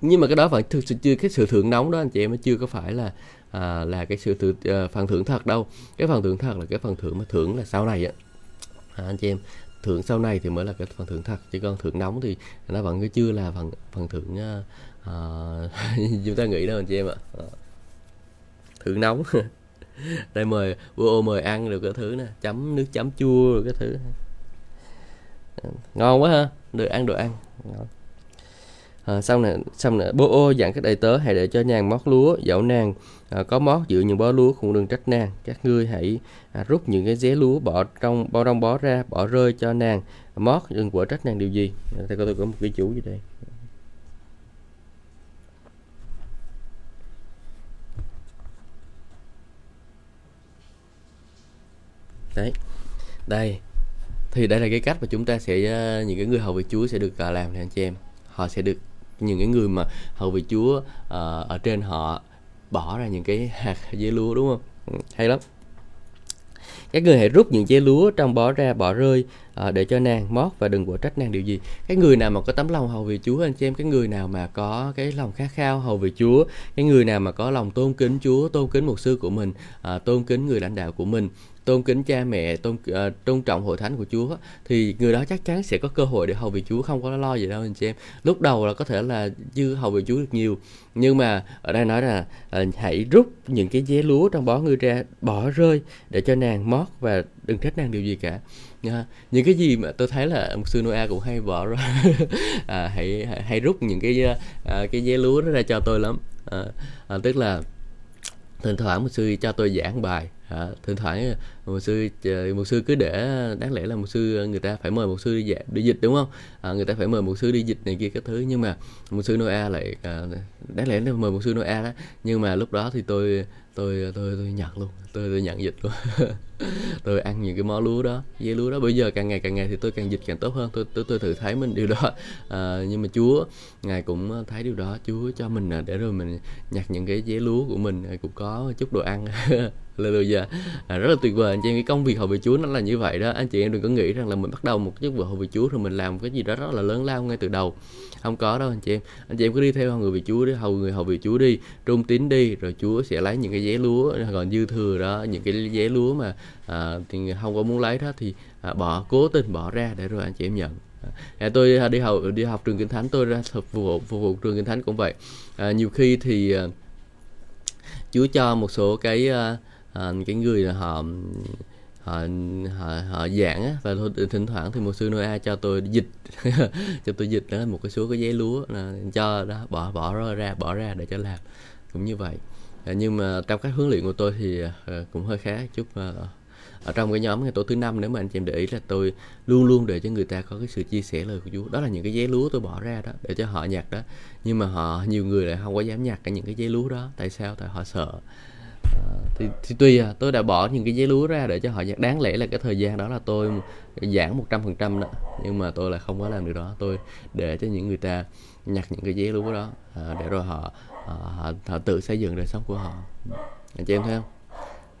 [SPEAKER 1] nhưng mà cái đó vẫn thực sự chưa cái sự thưởng nóng đó anh chị em chưa có phải là à, là cái sự tự, uh, phần thưởng thật đâu. Cái phần thưởng thật là cái phần thưởng mà thưởng là sau này á. À, anh chị em thưởng sau này thì mới là cái phần thưởng thật chứ còn thưởng nóng thì nó vẫn chưa là phần phần thưởng uh, *laughs* uh, chúng ta nghĩ đâu anh chị em ạ. À. thưởng nóng. *laughs* Đây mời vua mời ăn được cái thứ nè chấm nước chấm chua được cái thứ. Ngon quá ha được ăn đồ ăn. Ngon à, xong nè xong nè bố ô dặn các đầy tớ hãy để cho nàng mót lúa dẫu nàng à, có mót giữa những bó lúa cũng đừng trách nàng. Các ngươi hãy à, rút những cái dế lúa bỏ trong bao trong bó ra bỏ rơi cho nàng. Mót đừng quở trách nàng điều gì. Ờ, thầy coi tôi có một cái chủ gì đây? Đấy. Đây. Thì đây là cái cách mà chúng ta sẽ những cái người hầu việc Chúa sẽ được làm này anh chị em. Họ sẽ được những cái người mà hầu về Chúa uh, ở trên họ bỏ ra những cái hạt *laughs* dế lúa đúng không? Ừ, hay lắm. Các người hãy rút những dế lúa trong bó ra bỏ rơi à, để cho nàng mót và đừng quở trách nàng điều gì. Cái người nào mà có tấm lòng hầu vì Chúa anh chị em cái người nào mà có cái lòng khát khao hầu vì Chúa cái người nào mà có lòng tôn kính Chúa tôn kính mục sư của mình à, tôn kính người lãnh đạo của mình tôn kính cha mẹ tôn uh, tôn trọng hội thánh của Chúa thì người đó chắc chắn sẽ có cơ hội để hầu việc Chúa không có lo gì đâu anh chị em. Lúc đầu là có thể là dư hầu việc Chúa được nhiều nhưng mà ở đây nói là uh, hãy rút những cái dế lúa trong bó ngươi ra bỏ rơi để cho nàng mót và đừng trách nàng điều gì cả nha những cái gì mà tôi thấy là một sư Noah cũng hay bỏ ra. *laughs* À, hãy, hãy hãy rút những cái à, cái dây lúa đó ra cho tôi lắm. À, à, tức là thỉnh thoảng một sư cho tôi giảng bài. À, thỉnh thoảng à, một sư à, một sư cứ để đáng lẽ là một sư à, người ta phải mời một sư đi dạy đi dịch đúng không? À, người ta phải mời một sư đi dịch này kia các thứ. Nhưng mà một sư Noa lại à, đáng lẽ là mời một sư Noa đó. Nhưng mà lúc đó thì tôi tôi tôi tôi nhận luôn. Tôi tôi nhận dịch luôn. *laughs* Tôi ăn những cái món lúa đó dây lúa đó. Bây giờ càng ngày càng ngày thì tôi càng dịch càng tốt hơn. Tôi tôi, tôi thử thấy mình điều đó. *laughs* À, nhưng mà chúa ngài cũng thấy điều đó. Chúa cho mình à, để rồi mình nhặt những cái dế lúa của mình à, cũng có chút đồ ăn. *laughs* *laughs* Hallelujah à, rất là tuyệt vời. Anh chị em cái công việc hầu về Chúa nó là như vậy đó. Anh chị em đừng có nghĩ rằng là mình bắt đầu một chức vụ hầu về Chúa rồi mình làm cái gì đó rất là lớn lao ngay từ đầu. Không có đâu anh chị em. Anh chị em cứ đi theo người vị Chúa đi hầu người hầu vị Chúa đi trung tín đi rồi Chúa sẽ lấy những cái giấy lúa còn dư thừa đó những cái giấy lúa mà à, thì không có muốn lấy đó thì à, bỏ cố tình bỏ ra để rồi anh chị em nhận. À, tôi à, đi học đi học trường kinh thánh tôi ra phục vụ phục vụ trường kinh thánh cũng vậy. À, nhiều khi thì à, Chúa cho một số cái à, à, cái người là họ họ họ, họ giảng á và thôi thỉnh thoảng thì một sư Noa cho tôi dịch *laughs* cho tôi dịch đó một cái số cái giấy lúa là cho đó bỏ bỏ ra bỏ ra để cho làm cũng như vậy. À, nhưng mà trong các huấn luyện của tôi thì à, cũng hơi khác chút à, ở trong cái nhóm ngày tổ thứ năm nếu mà anh chị em để ý là tôi luôn luôn để cho người ta có cái sự chia sẻ lời của Chúa. Đó là những cái giấy lúa tôi bỏ ra đó để cho họ nhặt đó. Nhưng mà họ nhiều người lại không có dám nhặt cả những cái giấy lúa đó. Tại sao? Tại họ sợ thì, thì tuy à, tôi đã bỏ những cái giấy lúa ra để cho họ nhận đáng lẽ là cái thời gian đó là tôi giảm một trăm phần trăm đó nhưng mà tôi lại không có làm được đó. Tôi để cho những người ta nhặt những cái giấy lúa đó à, để rồi họ, à, họ họ tự xây dựng đời sống của họ. Anh chị em thấy không?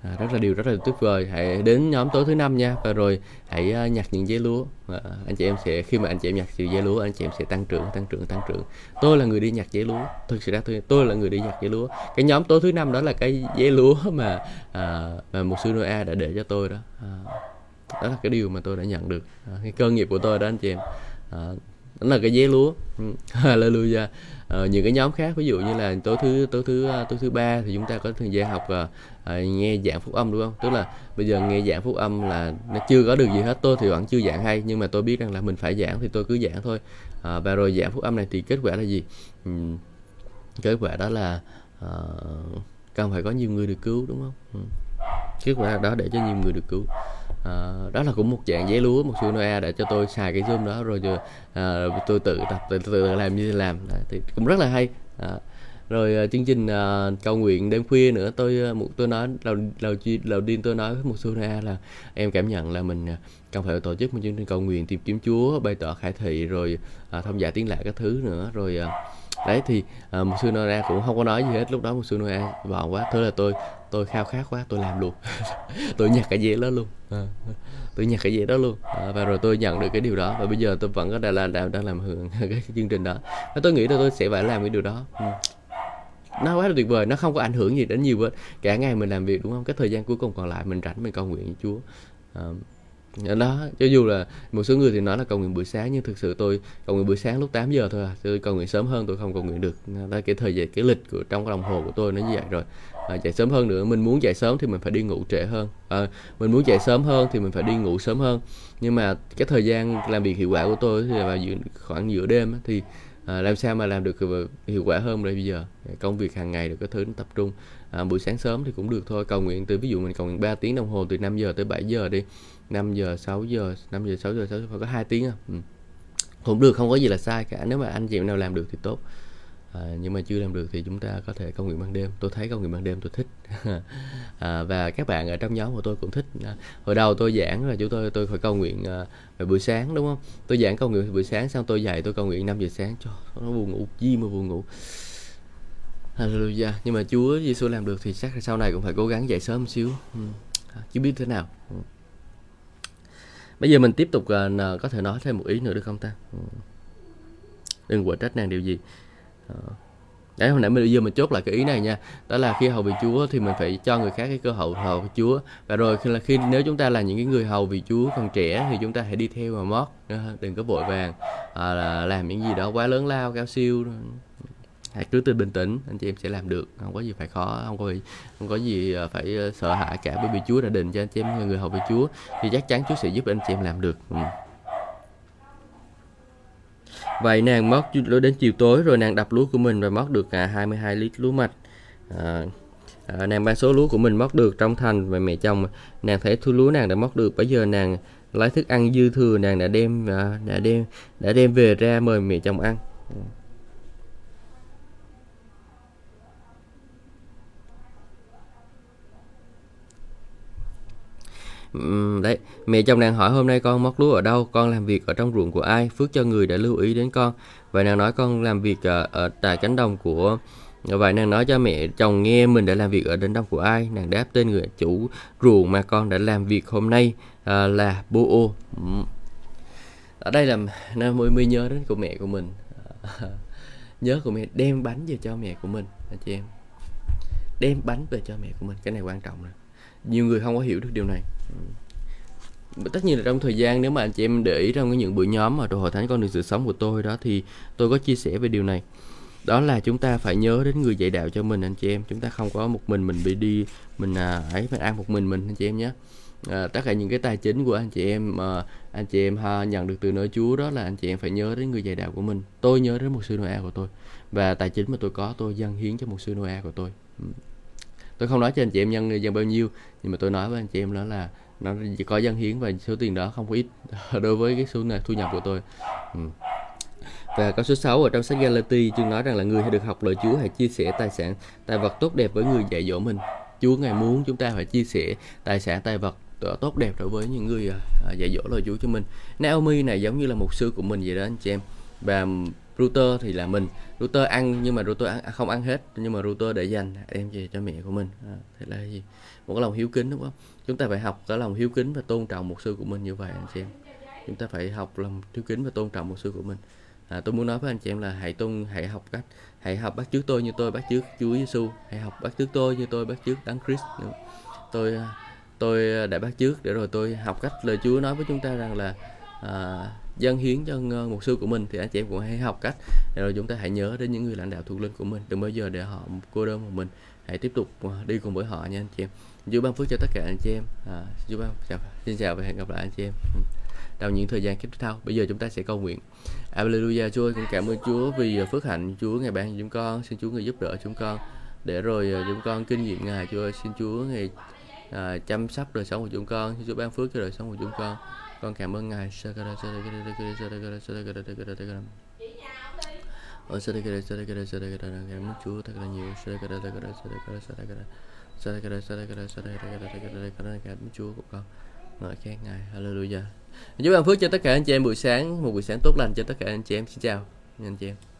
[SPEAKER 1] À, rất là điều rất là tuyệt vời. Hãy đến nhóm tối thứ năm nha. Và rồi hãy uh, nhặt những dây lúa. À, anh chị em sẽ khi mà anh chị em nhặt những dây lúa anh chị em sẽ tăng trưởng tăng trưởng tăng trưởng. Tôi là người đi nhặt dây lúa. Thực sự ra tôi tôi là người đi nhặt dây lúa. Cái nhóm tối thứ năm đó là cái dây lúa *laughs* mà à, mà một sư Noa đã để cho tôi đó. À, đó là cái điều mà tôi đã nhận được. À, cái cơ nghiệp của tôi đó anh chị em. À, đó là cái dế lúa. Ừ, *laughs* hallelujah. Uh, những cái nhóm khác ví dụ như là tối thứ tối thứ à, tối thứ ba thì chúng ta có thời gian học uh, Ờ, nghe dạng phúc âm đúng không? Tức là bây giờ nghe dạng phúc âm là nó chưa có được gì hết. Tôi thì vẫn chưa dạng hay nhưng mà tôi biết rằng là mình phải giảng thì tôi cứ giảng thôi. À, và rồi dạng phúc âm này thì kết quả là gì? Ừ, kết quả đó là à, cần phải có nhiều người được cứu đúng không? Ừ. kết quả đó để cho nhiều người được cứu. À, đó là cũng một dạng giấy lúa một siêu noa để cho tôi xài cái zoom đó. Rồi giờ à, tôi tự tập tự, tự, tự làm như làm. À, thì cũng rất là hay. À, rồi uh, chương trình uh, cầu nguyện đêm khuya nữa tôi uh, tôi nói đầu đầu đầu tiên tôi nói với một số ra là em cảm nhận là mình uh, cần phải tổ chức một chương trình cầu nguyện tìm kiếm Chúa bày tỏ khải thị rồi uh, thông giả tiếng lạ các thứ nữa. Rồi uh, đấy thì uh, một sư Noa cũng không có nói gì hết. Lúc đó một sư Noa bận quá. Thôi là tôi tôi khao khát quá tôi làm luôn. *laughs* Tôi nhặt cái dễ đó luôn. À, tôi nhặt cái dễ đó luôn. À, và rồi tôi nhận được cái điều đó. Và bây giờ tôi vẫn có đang là đang, đang làm hưởng *laughs* cái chương trình đó. Và tôi nghĩ là tôi sẽ phải làm cái điều đó. Ừ nó quá là tuyệt vời nó không có ảnh hưởng gì đến nhiều hết cả ngày mình làm việc đúng không? Cái thời gian cuối cùng còn lại mình rảnh mình cầu nguyện với Chúa. À, đó cho dù là một số người thì nói là cầu nguyện buổi sáng nhưng thực sự tôi cầu nguyện buổi sáng lúc 8 giờ thôi à. Tôi cầu nguyện sớm hơn tôi không cầu nguyện được. Đó cái thời gian cái lịch của trong cái đồng hồ của tôi nó như vậy rồi. À, dậy sớm hơn nữa mình muốn dậy sớm thì mình phải đi ngủ trễ hơn. À, mình muốn dậy sớm hơn thì mình phải đi ngủ sớm hơn. Nhưng mà cái thời gian làm việc hiệu quả của tôi thì vào giữa, khoảng giữa đêm thì à, làm sao mà làm được hiệu quả hơn đây bây giờ? Công việc hàng ngày được cái thứ tập trung. À, buổi sáng sớm thì cũng được thôi. Cầu nguyện từ ví dụ mình cầu nguyện 3 tiếng đồng hồ từ 5 giờ tới 7 giờ đi. 5 giờ 6 giờ 5 giờ 6 giờ 6 giờ phải có 2 tiếng à. Ừ. cũng được không có gì là sai cả. Nếu mà anh chị nào làm được thì tốt à, nhưng mà chưa làm được thì chúng ta có thể cầu nguyện ban đêm. Tôi thấy cầu nguyện ban đêm tôi thích. *laughs* À, và các bạn ở trong nhóm của tôi cũng thích. À, hồi đầu tôi giảng là chúng tôi tôi phải cầu nguyện à, về buổi sáng đúng không? Tôi giảng cầu nguyện buổi sáng xong tôi dậy tôi cầu nguyện 5 giờ sáng. Cho nó buồn ngủ gì mà buồn ngủ. Hallelujah. Nhưng mà Chúa Giêsu làm được thì chắc là sau này cũng phải cố gắng dậy sớm một xíu. Ừ. À, chứ biết thế nào? Ừ. bây giờ mình tiếp tục uh, có thể nói thêm một ý nữa được không ta? Ừ. đừng quả trách nàng điều gì. Đấy, hồi nãy mình giờ mình chốt lại cái ý này nha. Đó là khi hầu vị Chúa thì mình phải cho người khác cái cơ hội hầu Chúa. Và rồi khi là khi nếu chúng ta là những cái người hầu vị Chúa còn trẻ thì chúng ta hãy đi theo mà mót ờ, đừng có vội vàng à, là làm những gì đó quá lớn lao cao siêu. Hãy cứ từ bình tĩnh anh chị em sẽ làm được. Không có gì phải khó không có gì không có gì ờ, phải sợ hãi cả bởi vì Chúa đã định cho anh chị em người hầu vì Chúa. Thì chắc chắn Chúa sẽ giúp anh chị em làm được. Ừ. Vậy nàng móc đến chiều tối rồi nàng đập lúa của mình và móc được cả 22 lít lúa mạch. À, à, nàng bán số lúa của mình móc được trong thành và mẹ chồng nàng thấy thu lúa nàng đã móc được bây giờ nàng lấy thức ăn dư thừa nàng đã đem à, đã đem đã đem về ra mời mẹ chồng ăn. Đấy mẹ chồng nàng hỏi hôm nay con móc lúa ở đâu con làm việc ở trong ruộng của ai phước cho người đã lưu ý đến con. Và nàng nói con làm việc ở, ở tại cánh đồng của vậy nàng nói cho mẹ chồng nghe mình đã làm việc ở cánh đồng của ai nàng đáp tên người chủ ruộng mà con đã làm việc hôm nay à, là bô ở đây là nam mới mới nhớ đến của mẹ của mình. *laughs* Nhớ của mẹ đem bánh về cho mẹ của mình anh chị em. Đem bánh về cho mẹ của mình cái này quan trọng rồi nhiều người không có hiểu được điều này. Ừ. Tất nhiên là trong thời gian nếu mà anh chị em để ý trong những buổi nhóm mà rồi hội thánh con đường sự sống của tôi đó thì tôi có chia sẻ về điều này. Đó là chúng ta phải nhớ đến người dạy đạo cho mình anh chị em. Chúng ta không có một mình mình bị đi mình à, ấy phải ăn một mình mình anh chị em nhé. À, tất cả những cái tài chính của anh chị em mà anh chị em ha, nhận được từ nơi Chúa đó là anh chị em phải nhớ đến người dạy đạo của mình. Tôi nhớ đến một sư Noel của tôi và tài chính mà tôi có tôi dâng hiến cho một sư Noel của tôi. Ừ tôi không nói cho anh chị em nhân dân bao nhiêu nhưng mà tôi nói với anh chị em đó là nó chỉ có dân hiến và số tiền đó không có ít *laughs* đối với cái số này thu nhập của tôi ừ. Và câu số 6 ở trong sách Galati chương nói rằng là người hãy được học lời Chúa hãy chia sẻ tài sản, tài vật tốt đẹp với người dạy dỗ mình. Chúa ngài muốn chúng ta phải chia sẻ tài sản, tài vật tốt đẹp đối với những người à, dạy dỗ lời Chúa cho mình. Naomi này giống như là một sư của mình vậy đó anh chị em. Và router thì là mình. Router ăn nhưng mà router ăn à, không ăn hết. Nhưng mà router để dành đem về cho mẹ của mình. À, thế là gì? Một cái lòng hiếu kính đúng không? Chúng ta phải học cái lòng hiếu kính và tôn trọng một sư của mình như vậy anh chị em. Chúng ta phải học lòng hiếu kính và tôn trọng một sư của mình. À, tôi muốn nói với anh chị em là hãy tôn hãy học cách hãy học bắt chước tôi như tôi bắt chước Chúa Giêsu hãy học bắt chước tôi như tôi bắt chước Đấng Christ nữa. tôi à, tôi đã bắt chước để rồi tôi học cách lời Chúa nói với chúng ta rằng là à, dâng hiến cho ờ, một sư của mình thì anh chị em cũng hãy học cách. Rồi chúng ta hãy nhớ đến những người lãnh đạo thuộc linh của mình. Đừng bao giờ để họ cô đơn một mình. Hãy tiếp tục ờ, đi cùng với họ nha anh chị em. Chúa ban phước cho tất cả anh chị em. À, Chúa ban chào xin chào và hẹn gặp lại anh chị em. Ừ. Trong những thời gian tiếp theo bây giờ chúng ta sẽ cầu nguyện. Alleluia Chúa cũng cảm ơn Chúa vì ờ, phước hạnh. Chúa ngày ban chúng con xin Chúa người giúp đỡ chúng con. Để rồi chúng con kinh nghiệm ngài Chúa xin Chúa ngày à, chăm sóc đời sống của chúng con. Xin Chúa ban phước cho đời sống của chúng con con cảm ơn ngài Ôi cảm ơn Chúa thật là nhiều cảm ơn Chúa của con ngợi khen ngài Hallelujah chúc ban phước cho tất cả anh chị em buổi sáng một buổi sáng tốt lành cho tất cả anh chị em xin chào anh chị em